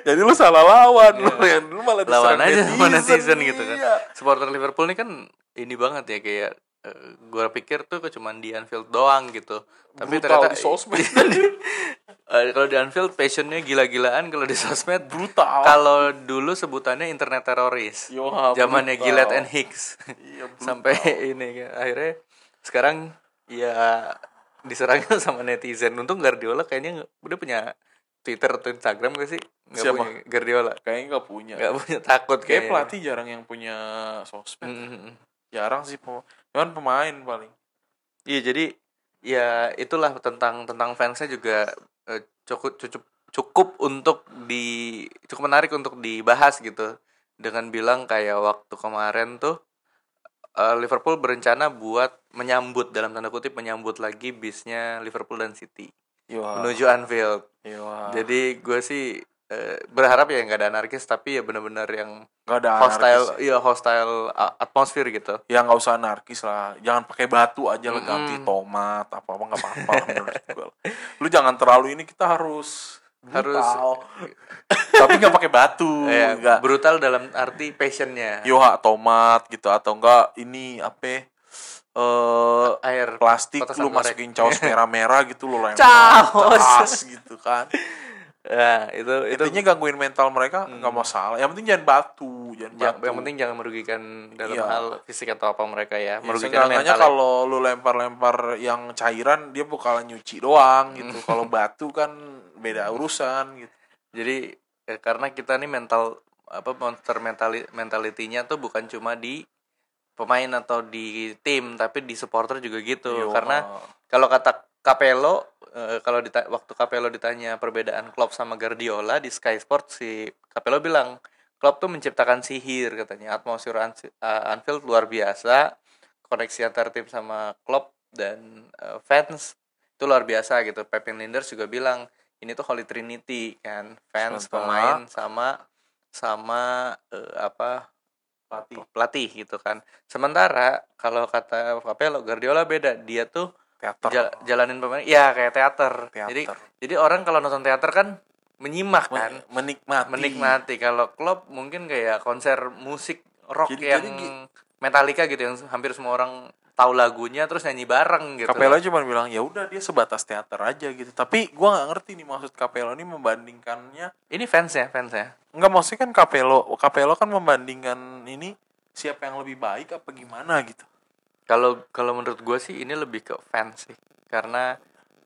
jadi lu salah lawan lu Iya. yang dulu malah lawan aja sama netizen gitu kan iya. supporter Liverpool ini kan ini banget ya kayak eh, gua pikir tuh cuma di Anfield doang gitu tapi Brutal ternyata di sosmed. Eh, kalau di Anfield passionnya gila-gilaan kalau di sosmed brutal kalau dulu sebutannya internet teroris zamannya. Gillette and Hicks Iya, brutal. sampai ini akhirnya sekarang ya diserangnya sama netizen untung Guardiola kayaknya udah punya Twitter atau Instagram gak sih nggak Siapa? punya Guardiola kayaknya nggak punya nggak punya takut kayak kayaknya pelatih jarang yang punya sosmed Mm-mm. jarang sih cuman pemain paling. Iya jadi ya itulah tentang tentang fansnya juga eh, cukup cukup cukup untuk di cukup menarik untuk dibahas gitu. Dengan bilang kayak waktu kemarin tuh eh, Liverpool berencana buat menyambut dalam tanda kutip menyambut lagi bisnya Liverpool dan City. Yo, menuju Anfield. yo, Jadi gue sih eh, berharap ya nggak ada anarkis tapi ya benar-benar yang nggak ada hostile anarkis. iya hostile atmosfer gitu. ya nggak usah anarkis lah jangan pakai batu aja lah ganti tomat apa apa nggak apa-apa menurut lu jangan terlalu ini kita harus Harus- brutal. tapi nggak pakai batu Ya, nggak brutal dalam arti passionnya. yoha tomat gitu atau enggak ini apa eh air plastik lu masukin caos merah-merah gitu lu lempar Caos. gitu kan Nah, itu itu intinya gangguin mental mereka nggak masalah yang penting jangan batu jangan yang, batu yang penting jangan merugikan dalam Iya. hal fisik atau apa mereka ya, Ya, merugikan mental. kalau lu lempar-lempar yang cairan dia bakalan nyuci doang gitu. Kalau batu kan beda urusan gitu. Jadi eh, karena kita nih mental apa monster mentali mentalitinya tuh bukan cuma di pemain atau di tim tapi di supporter juga gitu. Yo, Karena kalau kata Capello eh, kalau dita- waktu Capello ditanya perbedaan Klopp sama Guardiola di Sky Sports si Capello bilang Klopp tuh menciptakan sihir katanya. Atmosfer eh, Anfield luar biasa koneksi antar tim sama Klopp dan eh, fans itu luar biasa gitu. Pepin Linders juga bilang ini tuh Holy Trinity kan. Fans Sementara- pemain sama sama eh, apa pelatih. pelatih gitu kan. Sementara kalau kata Capello Guardiola beda. Dia tuh teater. jal- jalanin pemain ya kayak teater. Teater. jadi jadi orang kalau nonton teater kan menyimak Men- kan menikmati. menikmati kalau klub mungkin kayak konser musik rock Jadi- yang jadi Metallica gitu yang hampir semua orang tahu lagunya terus nyanyi bareng gitu Capello cuma bilang ya udah dia sebatas teater aja gitu. Tapi gua nggak ngerti nih maksud Capello ini membandingkannya. ini fans ya fans ya Enggak maksudnya kan Capello, Capello kan membandingkan ini siapa yang lebih baik apa gimana gitu. Kalau kalau menurut gue sih ini lebih ke fans sih. Karena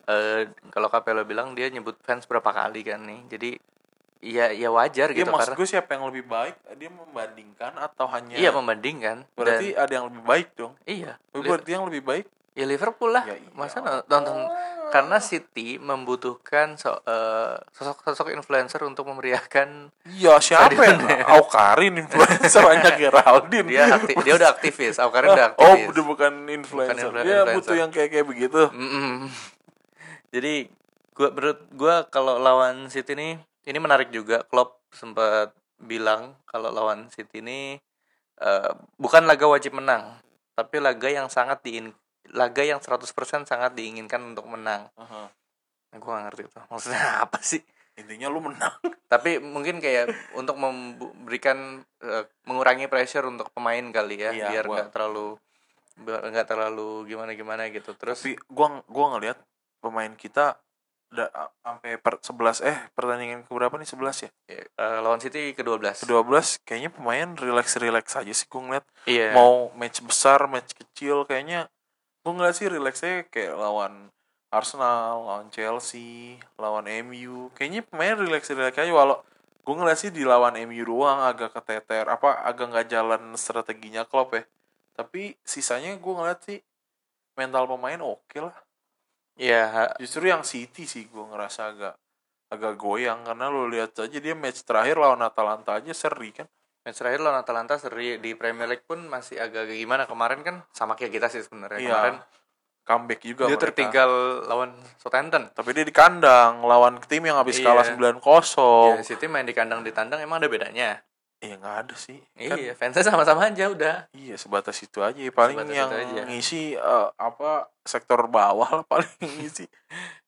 eh, kalau Capello bilang dia nyebut fans berapa kali kan nih. Jadi ya ya wajar Iya gitu maksud karena gue siapa yang lebih baik? Dia membandingkan atau hanya iya membandingkan. Berarti Dan- ada yang lebih baik dong. iya. Berarti yang lebih baik Ya Liverpool lah. Ya iya. Masa no- nonton karena City membutuhkan so, eh, sosok-sosok influencer untuk memeriahkan Iya siapa ya? Aukarin influencer hanya Geraldine. dia akti- dia udah aktivis. Aukarin udah Oh, aktivis. udah bukan influencer. influ- dia influencer. butuh yang kayak kayak begitu. Mm-mm. Jadi gua menurut gua kalau lawan City ini ini menarik juga. Klopp sempat bilang kalau lawan City ini eh, bukan laga wajib menang, tapi laga yang sangat diin laga yang 100% sangat diinginkan untuk menang. Aha. Nah, gua gak ngerti itu. Maksudnya apa sih? Intinya lu menang. tapi mungkin kayak untuk memberikan eh, mengurangi pressure untuk pemain kali ya Iya, biar nggak terlalu nggak terlalu gimana gimana gitu terus Tapi gua gua ngelihat pemain kita udah sampai per 11 eh pertandingan keberapa nih 11 ya? eh, lawan City ke-12 Ke-12 kayaknya pemain relax-relax aja sih gua ngeliat. iya Mau match besar, match kecil kayaknya gua ngeliat sih relaxnya kayak lawan Arsenal, lawan Chelsea, lawan MU. Kayaknya pemain relax-relax aja walau gue ngeliat sih di lawan MU doang agak keteter apa agak nggak jalan strateginya Klopp ya. Tapi sisanya gue ngeliat sih mental pemain oke lah. iya Justru yang City sih gue ngerasa agak agak goyang karena lo lihat aja dia match terakhir lawan Atalanta aja seri kan. Match terakhir lawan Atalanta seri di Premier League pun masih agak gimana kemarin kan sama kayak kita sih sebenarnya Iya. kemarin Comeback juga dia mereka. tertinggal lawan Southampton Tapi dia di kandang lawan tim yang habis Iya. kalah 9-0. Ya, City main di kandang di tandang emang ada bedanya ya nggak ada sih kan Iya, fansnya sama-sama aja udah. iya sebatas itu aja paling Sebatas yang aja. ngisi eh, apa sektor bawah lah paling ngisi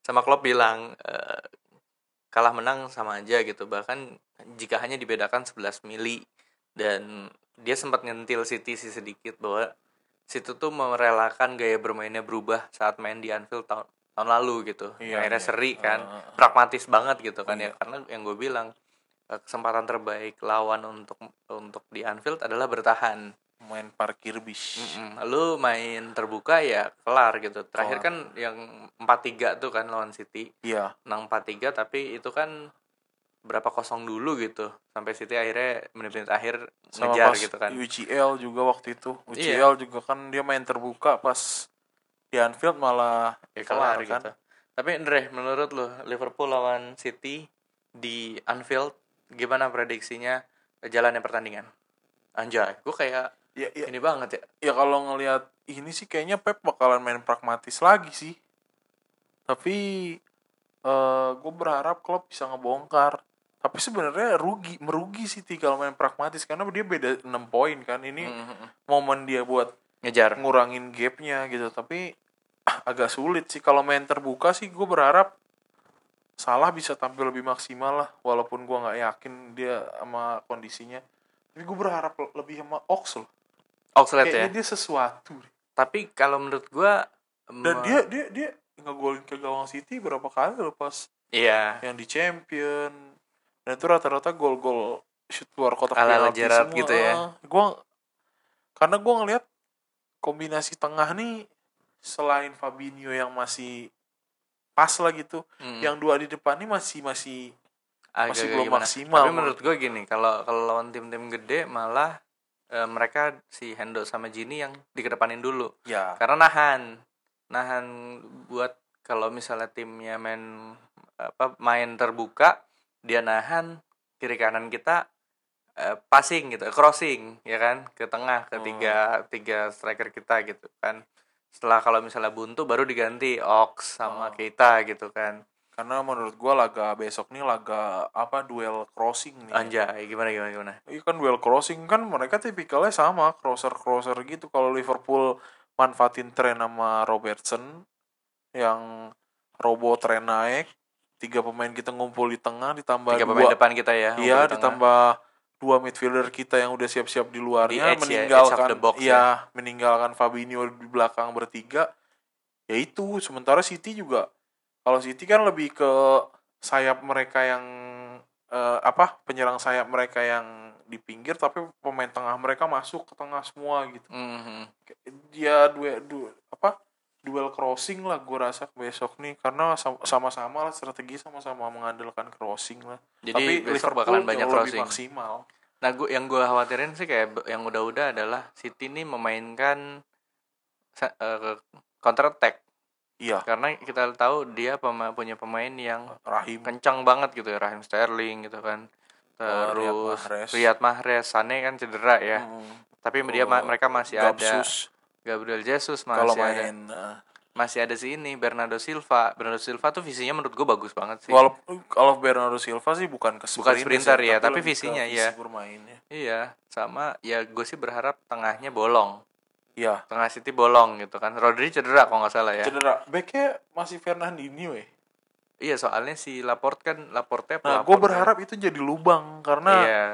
Sama Klopp bilang eh, kalah menang sama aja gitu. Bahkan jika hanya dibedakan 11 mili dan dia sempat nyentil City sih sedikit bahwa City tuh merelakan gaya bermainnya berubah saat main di Anfield tahun tahun lalu gitu. Iya, Akhirnya iya. seri kan, Ah. pragmatis banget gitu kan Iya. ya. Karena yang gue bilang eh, kesempatan terbaik lawan untuk untuk di Anfield adalah bertahan. main parkir bis Mm-mm. Lu main terbuka ya kelar gitu. Terakhir Kelar. kan yang 4-3 tuh kan lawan City. iya Menang 4-3 tapi itu kan berapa kosong dulu gitu. Sampai City akhirnya menit-menit akhir sama ngejar pas gitu kan. UCL juga waktu itu Iya. UCL juga kan dia main terbuka pas di Anfield malah Ya kelar kelar kan gitu. Tapi Andre, menurut lu Liverpool lawan City di Anfield gimana prediksinya jalannya pertandingan? Anjay, gue kayak ya, ya, ini banget ya. ya kalau ngelihat ini sih kayaknya Pep bakalan main pragmatis lagi sih tapi eh gue berharap Klopp bisa ngebongkar tapi sebenarnya rugi merugi City kalau main pragmatis karena dia beda 6 poin kan ini Mm-mm. momen dia buat Ngejar. ngurangin gapnya gitu tapi agak sulit sih kalau main terbuka sih gue berharap Salah bisa tampil lebih maksimal lah walaupun gue nggak yakin dia sama kondisinya tapi gue berharap le- lebih sama Ox loh Oxlade ya. dia sesuatu. Tapi kalau menurut gua dan dia dia dia ngegolin ke gawang City berapa kali loh pas iya yang di Champion dan itu rata-rata gol-gol shoot luar kotak Gerrard semua. gitu ya. Gua karena gua ngelihat kombinasi tengah nih selain Fabinho yang masih pas lah gitu Mm. yang dua di depan nih masih masih Agak masih belum gimana. maksimal Tapi menurut gue gini, kalau kalau lawan tim-tim gede malah eh, mereka si Hendo sama Gini yang dikedepanin dulu. ya Karena nahan. Nahan buat kalau misalnya timnya main apa main terbuka, dia nahan kiri kanan kita eh, passing gitu, crossing ya kan ke tengah ke Hmm. tiga tiga striker kita gitu kan. Setelah kalau misalnya buntu baru diganti Ox sama Oh. kita gitu kan. karena menurut gua laga besok nih laga apa duel crossing nih Anjay, gimana gimana gimana. Iya kan duel crossing kan mereka tipikalnya sama crosser crosser gitu kalau Liverpool manfaatin tren sama Robertson yang robo tren naik tiga pemain kita ngumpul di tengah ditambah Tiga dua pemain depan kita ya. iya di ditambah dua midfielder kita yang udah siap-siap di luarnya Di edge ya, meninggalkan edge the box iya meninggalkan Fabinho di belakang bertiga ya itu sementara City juga kalau City kan lebih ke sayap mereka yang eh, apa penyerang sayap mereka yang di pinggir tapi pemain tengah mereka masuk ke tengah semua gitu Mhm. dia dua du, apa duel crossing lah gue rasa besok nih karena sam- sama-sama lah strategi sama-sama mengandalkan crossing lah Jadi tapi besok Liverpool bakalan banyak crossing. lebih maksimal Nah, gua, yang gue khawatirin sih kayak yang udah-udah adalah City ini memainkan eh, counter attack iya karena kita tahu dia pema- punya pemain yang Rahim kencang banget gitu ya Raheem Sterling gitu kan. Oh, Riyad Terus Mahrez. Riyad Mahrez, Sané kan cedera ya. Mm. Tapi dia Oh, mereka masih ada Gabsus Gabriel Jesus masih kalau ada main eh, masih ada si ini Bernardo Silva. Bernardo Silva tuh visinya menurut gue bagus banget sih. walaupun kalau Bernardo Silva sih bukan ke Bukan sprinter ya, tapi visinya visi ya. bermainnya Iya, sama ya gue sih berharap tengahnya bolong. iya Tengah City bolong gitu kan. Rodri cedera kalau nggak salah ya. cedera backnya masih Fernandinho ya Iya, soalnya si Laporte kan Laporte nah gue kan. berharap itu jadi lubang karena Iya.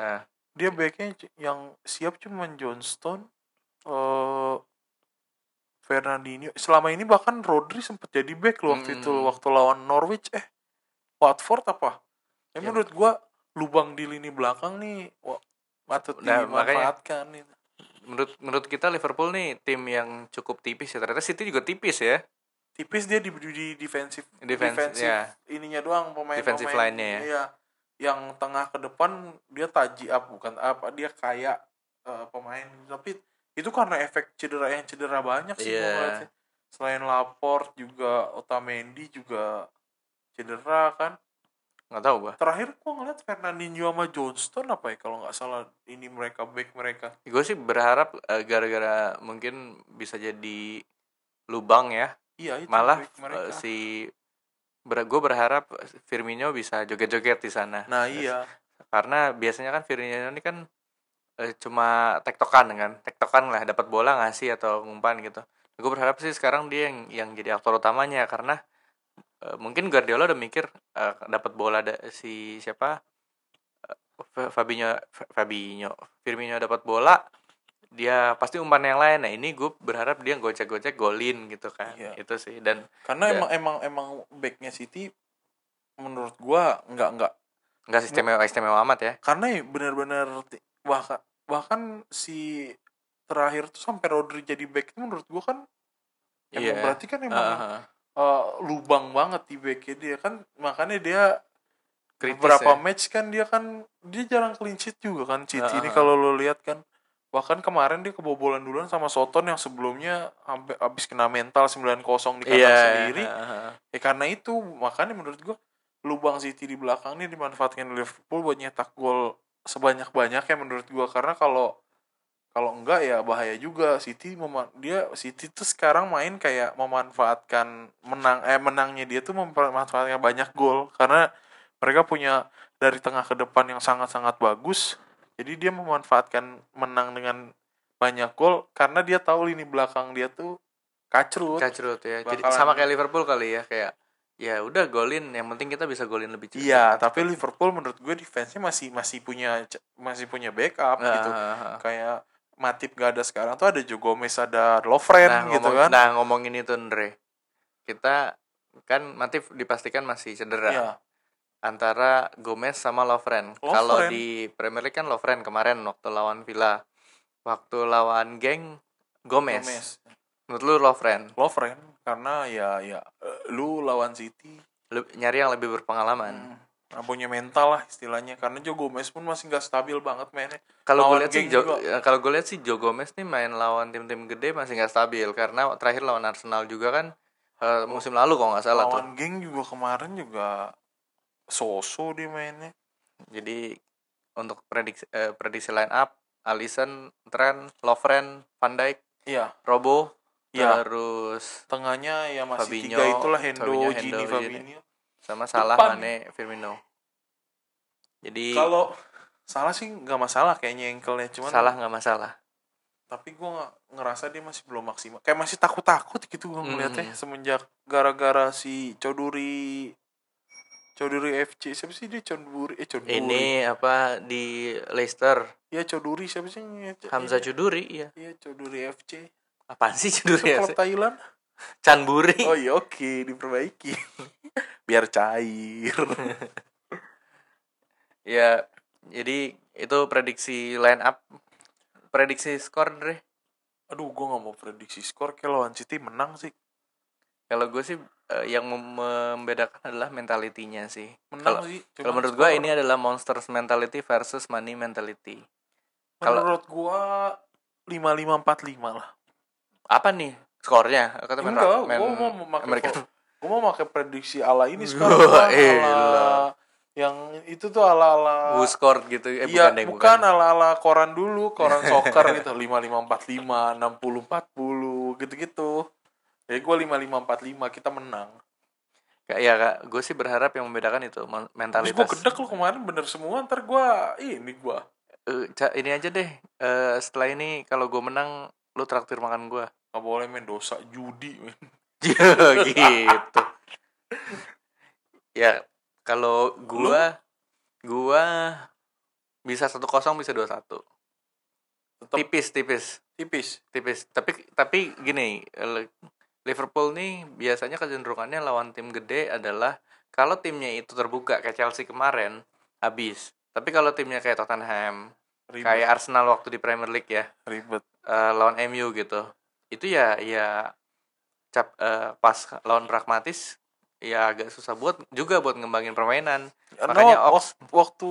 dia backnya yang siap cuma Johnston eh Fernandinho selama ini bahkan Rodri sempat jadi back loh waktu itu Mm. waktu lawan Norwich eh Watford apa ya, Ya. menurut gua lubang di lini belakang nih wah, patut Nah, makanya- dimanfaatkan nih. Menurut menurut kita Liverpool nih tim yang cukup tipis ya. Ternyata City juga tipis ya. tipis dia di, di defensif Defense, defensif ya. ininya doang pemain Defensive pemain line-nya ya. iya. yang tengah ke depan dia taji up bukan apa dia kayak eh, pemain tapi itu karena efek cedera yang cedera banyak sih gua Iya. selain Laporte juga Otamendi juga cedera kan Nggak tahu gua. terakhir gua ngeliat Fernandinho sama Johnston apa ya kalau nggak salah ini mereka back mereka Gue sih berharap eh, gara-gara mungkin bisa jadi lubang ya. iya itu Malah mereka eh, si ber gue berharap Firmino bisa joget-joget di sana. nah iya Karena biasanya kan Firmino ini kan eh, cuma tektokan kan. Tektokan lah dapat bola ngasih atau ngumpan gitu. Gue berharap sih sekarang dia yang yang jadi aktor utamanya karena eh, mungkin Guardiola udah mikir eh, dapat bola da, si siapa? Eh, Fa- Fabinho Fa- Fabinho Firmino dapat bola dia pasti umpan yang lain. Nah ini gue berharap dia gocek-gocek golin gitu kan. Iya. itu sih dan karena Ya. emang emang emang backnya City menurut gua nggak nggak nggak istimewa istimewa amat ya. Karena benar-benar ti- bahkan bahkan si terakhir tuh sampai Rodri jadi back itu menurut gua kan emang Iya. berarti kan emang Heeh. eh, lubang banget di backnya dia kan makanya dia Kritis beberapa ya. match kan dia kan dia jarang clean sheet juga kan City ini Heeh. kalau lo lihat kan bahkan kemarin dia kebobolan duluan sama Soton yang sebelumnya sampai habis kena mental 9-0 di kandang iya sendiri heeh. ya karena itu makanya menurut gua lubang City di belakang ini dimanfaatkan Liverpool buat nyetak gol sebanyak banyaknya menurut gua. Karena kalau kalau enggak ya bahaya juga. City mema- dia City tuh sekarang main kayak memanfaatkan menang eh menangnya dia tuh memanfaatkan banyak gol. Karena mereka punya dari tengah ke depan yang sangat-sangat bagus. Jadi dia memanfaatkan menang dengan banyak gol. Karena dia tahu lini belakang dia tuh kacrut. Kacrut ya. Jadi sama kayak Liverpool kali ya kayak ya udah golin yang penting kita bisa golin lebih cepat Iya, tapi Liverpool menurut gue defense-nya masih masih punya masih punya backup Nah, gitu. heeh. Kayak Matip gak ada sekarang tuh ada Joe Gomez, ada Lovren nah, gitu ngomong- kan. nah ngomongin itu Andre kita kan Matip dipastikan masih cedera Iya. antara Gomez sama Lovren. Lovren. Kalau di Premier League kan Lovren kemarin waktu lawan Villa. Waktu lawan geng Gomez. Gomez. Menurut lu Lovren Lovren karena ya ya eh, lu lawan City Lu- nyari yang lebih berpengalaman. hmm, punya mental lah istilahnya karena Joe Gomez pun masih nggak stabil banget mainnya. Kalau gue lihat sih Jo- ya, kalau gue lihat sih Joe Gomez nih main lawan tim-tim gede masih nggak stabil karena terakhir lawan Arsenal juga kan eh, musim lalu kalau nggak salah tuh. lawan geng juga kemarin juga soso dia mainnya. Jadi untuk prediksi eh, prediksi line up Alisson, Trent, Lovren, Van Dijk, Iya, Robo, Iya. terus tengahnya ya masih Fabinho, tiga itulah Hendo, Fabinho, Gini, Hendo, Gini. Fabinho. sama Salah, Depan. Mane, Firmino. Jadi Kalau salah sih nggak masalah kayaknya ankle-nya cuman salah nggak masalah. tapi gue ngerasa dia masih belum maksimal kayak masih takut takut gitu gue ngeliatnya Hmm. semenjak gara-gara si Choduri Choduri FC siapa sih dia Choduri eh Choduri Ini apa di Leicester ya Choduri siapa sih yang- Hamzah iya, Cuduri ya. iya Choduri FC Apaan sih Cuduri ya? klub Thailand Canburi. oh iya oke diperbaiki biar cair Ya, jadi itu prediksi line up. Prediksi skor Dre. aduh gue nggak mau prediksi skor kayak lawan City menang sih Kalau gue sih eh, yang mem- membedakan adalah mentalitinya sih. menang Kalau sih kalau menurut gue ini adalah monsters mentality versus money mentality. kalau- menurut gue lima lima empat lima lah Apa nih skornya? Kata main Enggak, main gue mau memakai American. gue mau pakai prediksi ala ini sekarang Wah, Bang. elah. ala yang itu tuh ala ala Who scored gitu? Eh, iya bukan, deh, bukan, ala ala koran dulu koran soccer gitu lima lima empat lima enam puluh empat puluh gitu gitu jadi gue lima lima empat lima kita menang Kak, ya kak, gue sih berharap yang membedakan itu mentalitas. gue gedek lo kemarin bener semua ntar gue ini gue Eh, Ca- ini aja deh. eh, setelah ini kalau gue menang, lu traktir makan gue. Nggak boleh main dosa judi men. gitu. ya kalau gua gua bisa satu kosong bisa dua satu. Tipis tipis tipis tipis. Tapi tapi gini Liverpool nih biasanya kecenderungannya lawan tim gede adalah kalau timnya itu terbuka kayak Chelsea kemarin habis. Tapi kalau timnya kayak Tottenham, ribet kayak Arsenal waktu di Premier League ya, ribet eh, lawan MU gitu itu ya ya cap eh, pas lawan pragmatis ya agak susah buat juga buat ngembangin permainan. Makanya no, Ox- wak- waktu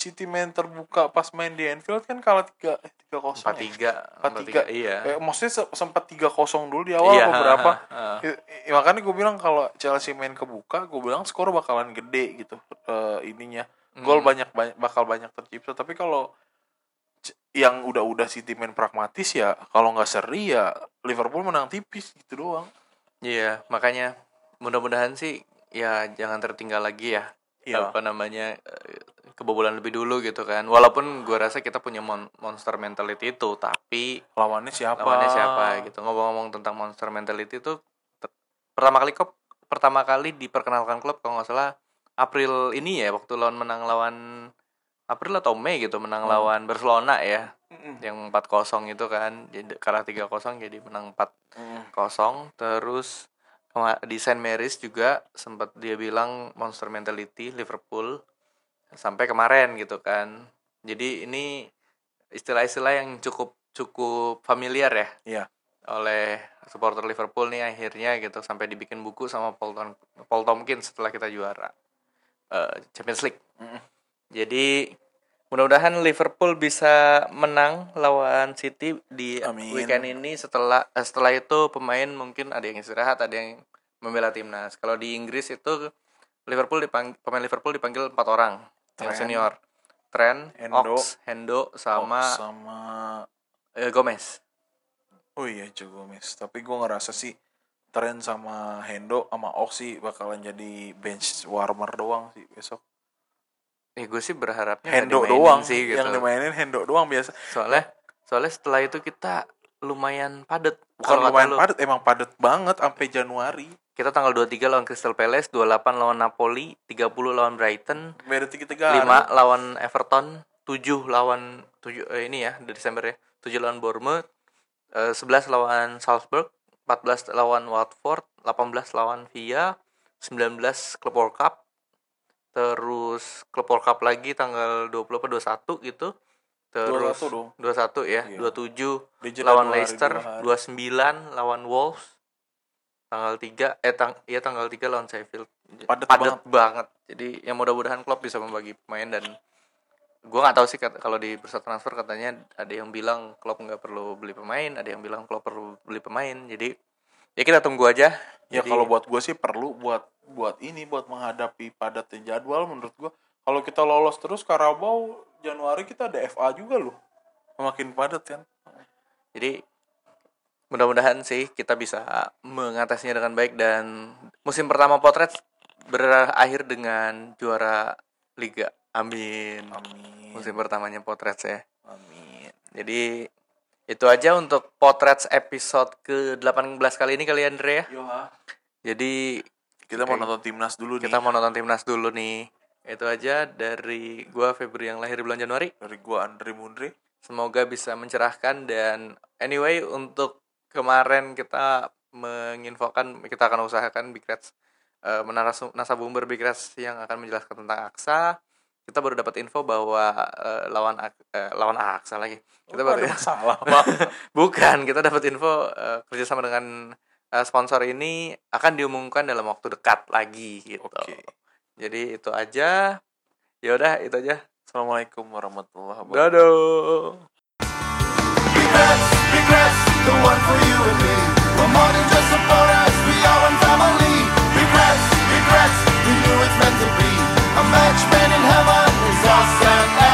City main terbuka pas main di Anfield kan kalah tiga eh, tiga kosong empat tiga empat tiga iya. Eh, maksudnya se- sempat tiga kosong dulu di awal iya beberapa. I- i- makanya gue bilang kalau Chelsea main kebuka gue bilang skor bakalan gede gitu eh, ininya. Gol Hmm. banyak banyak bakal banyak tercipta. Tapi kalau yang udah-udah City main pragmatis ya kalau nggak seri ya Liverpool menang tipis gitu doang. Iya makanya mudah-mudahan sih ya jangan tertinggal lagi ya Iya. apa namanya eh, kebobolan lebih dulu gitu kan. Walaupun gue rasa kita punya mon- monster mentality itu tapi lawannya siapa? lawannya siapa gitu. Ngomong-ngomong tentang monster mentality itu pertama kali kok pertama kali diperkenalkan klub kalau nggak salah April ini ya waktu lawan menang lawan April atau Mei gitu menang Hmm. lawan Barcelona ya Mm-mm. yang 4-0 itu kan jadi kalah 3-0 jadi menang 4 Mm-mm. kosong terus di Saint Mary's juga sempat dia bilang monster mentality Liverpool sampai kemarin gitu kan jadi ini istilah-istilah yang cukup cukup familiar ya Iya. oleh supporter Liverpool nih akhirnya gitu sampai dibikin buku sama Paul, Tom, Paul Tompkins setelah kita juara eh, Champions League Mm-mm. Jadi mudah-mudahan Liverpool bisa menang lawan City di Amin. weekend ini setelah eh, setelah itu pemain mungkin ada yang istirahat, ada yang membela timnas. Kalau di Inggris itu Liverpool dipang, pemain Liverpool dipanggil empat orang yang senior. Trent, Hendo. Ox, Hendo sama Oh, sama eh, Gomez. oh iya Joe Gomez tapi gue ngerasa sih Trent sama Hendo sama Oxy bakalan jadi bench warmer doang sih besok Ya gue sih berharapnya Hendo doang sih gitu. yang dimainin Hendo doang biasa Soalnya soalnya setelah itu kita lumayan padat. bukan lumayan lu. padat emang padat banget sampai Januari Kita tanggal 23 lawan Crystal Palace, 28 lawan Napoli, 30 lawan Brighton, beda tiga tiga 5 lawan Everton, 7 lawan 7 eh, ini ya, di Desember ya. 7 lawan Bournemouth, eh, 11 lawan Salzburg, 14 lawan Watford, 18 lawan Villa, 19 Club World Cup. Terus Club World Cup lagi tanggal 20 apa 21 gitu. Terus 21 dong. 21 ya, Iya. 27 Di jeda lawan Leicester, dua hari. 29 lawan Wolves. Tanggal 3 eh tang iya tanggal 3 lawan Sheffield. Padet Padat banget. Jadi ya mudah-mudahan Klopp bisa membagi pemain dan gua nggak tahu sih kalau di bursa transfer katanya ada yang bilang Klopp nggak perlu beli pemain, ada yang bilang Klopp perlu beli pemain. Jadi ya kita tunggu aja. Ya Jadi- kalau buat gue sih perlu buat buat ini buat menghadapi padatnya jadwal menurut gue. Kalau kita lolos terus Karabau Januari kita ada FA juga loh. Makin padat kan. Jadi mudah-mudahan sih kita bisa mengatasinya dengan baik dan musim pertama potret berakhir dengan juara liga. Amin. Amin. Musim pertamanya potret ya. Amin. Jadi itu aja untuk potret episode ke-18 kali ini kali ya Andre ya. Yo ha. Jadi Kita mau Oke. nonton timnas dulu kita nih. mau nonton timnas dulu nih. Itu aja dari gua Febri yang lahir bulan Januari. Dari gua Andre Mundri. Semoga bisa mencerahkan dan anyway untuk kemarin kita menginfokan kita akan usahakan Big Reds uh, menarasu nasabumber Big Reds yang akan menjelaskan tentang Aksa kita baru dapat info bahwa uh, lawan uh, lawan Aksa lagi. Kita oh, baru ya. salah. Bukan, kita dapat info uh, kerjasama dengan uh, sponsor ini akan diumumkan dalam waktu dekat lagi gitu. Okay. Jadi itu aja. Ya udah, itu aja. Assalamualaikum warahmatullahi wabarakatuh. Dadah. Dutchman in heaven is awesome.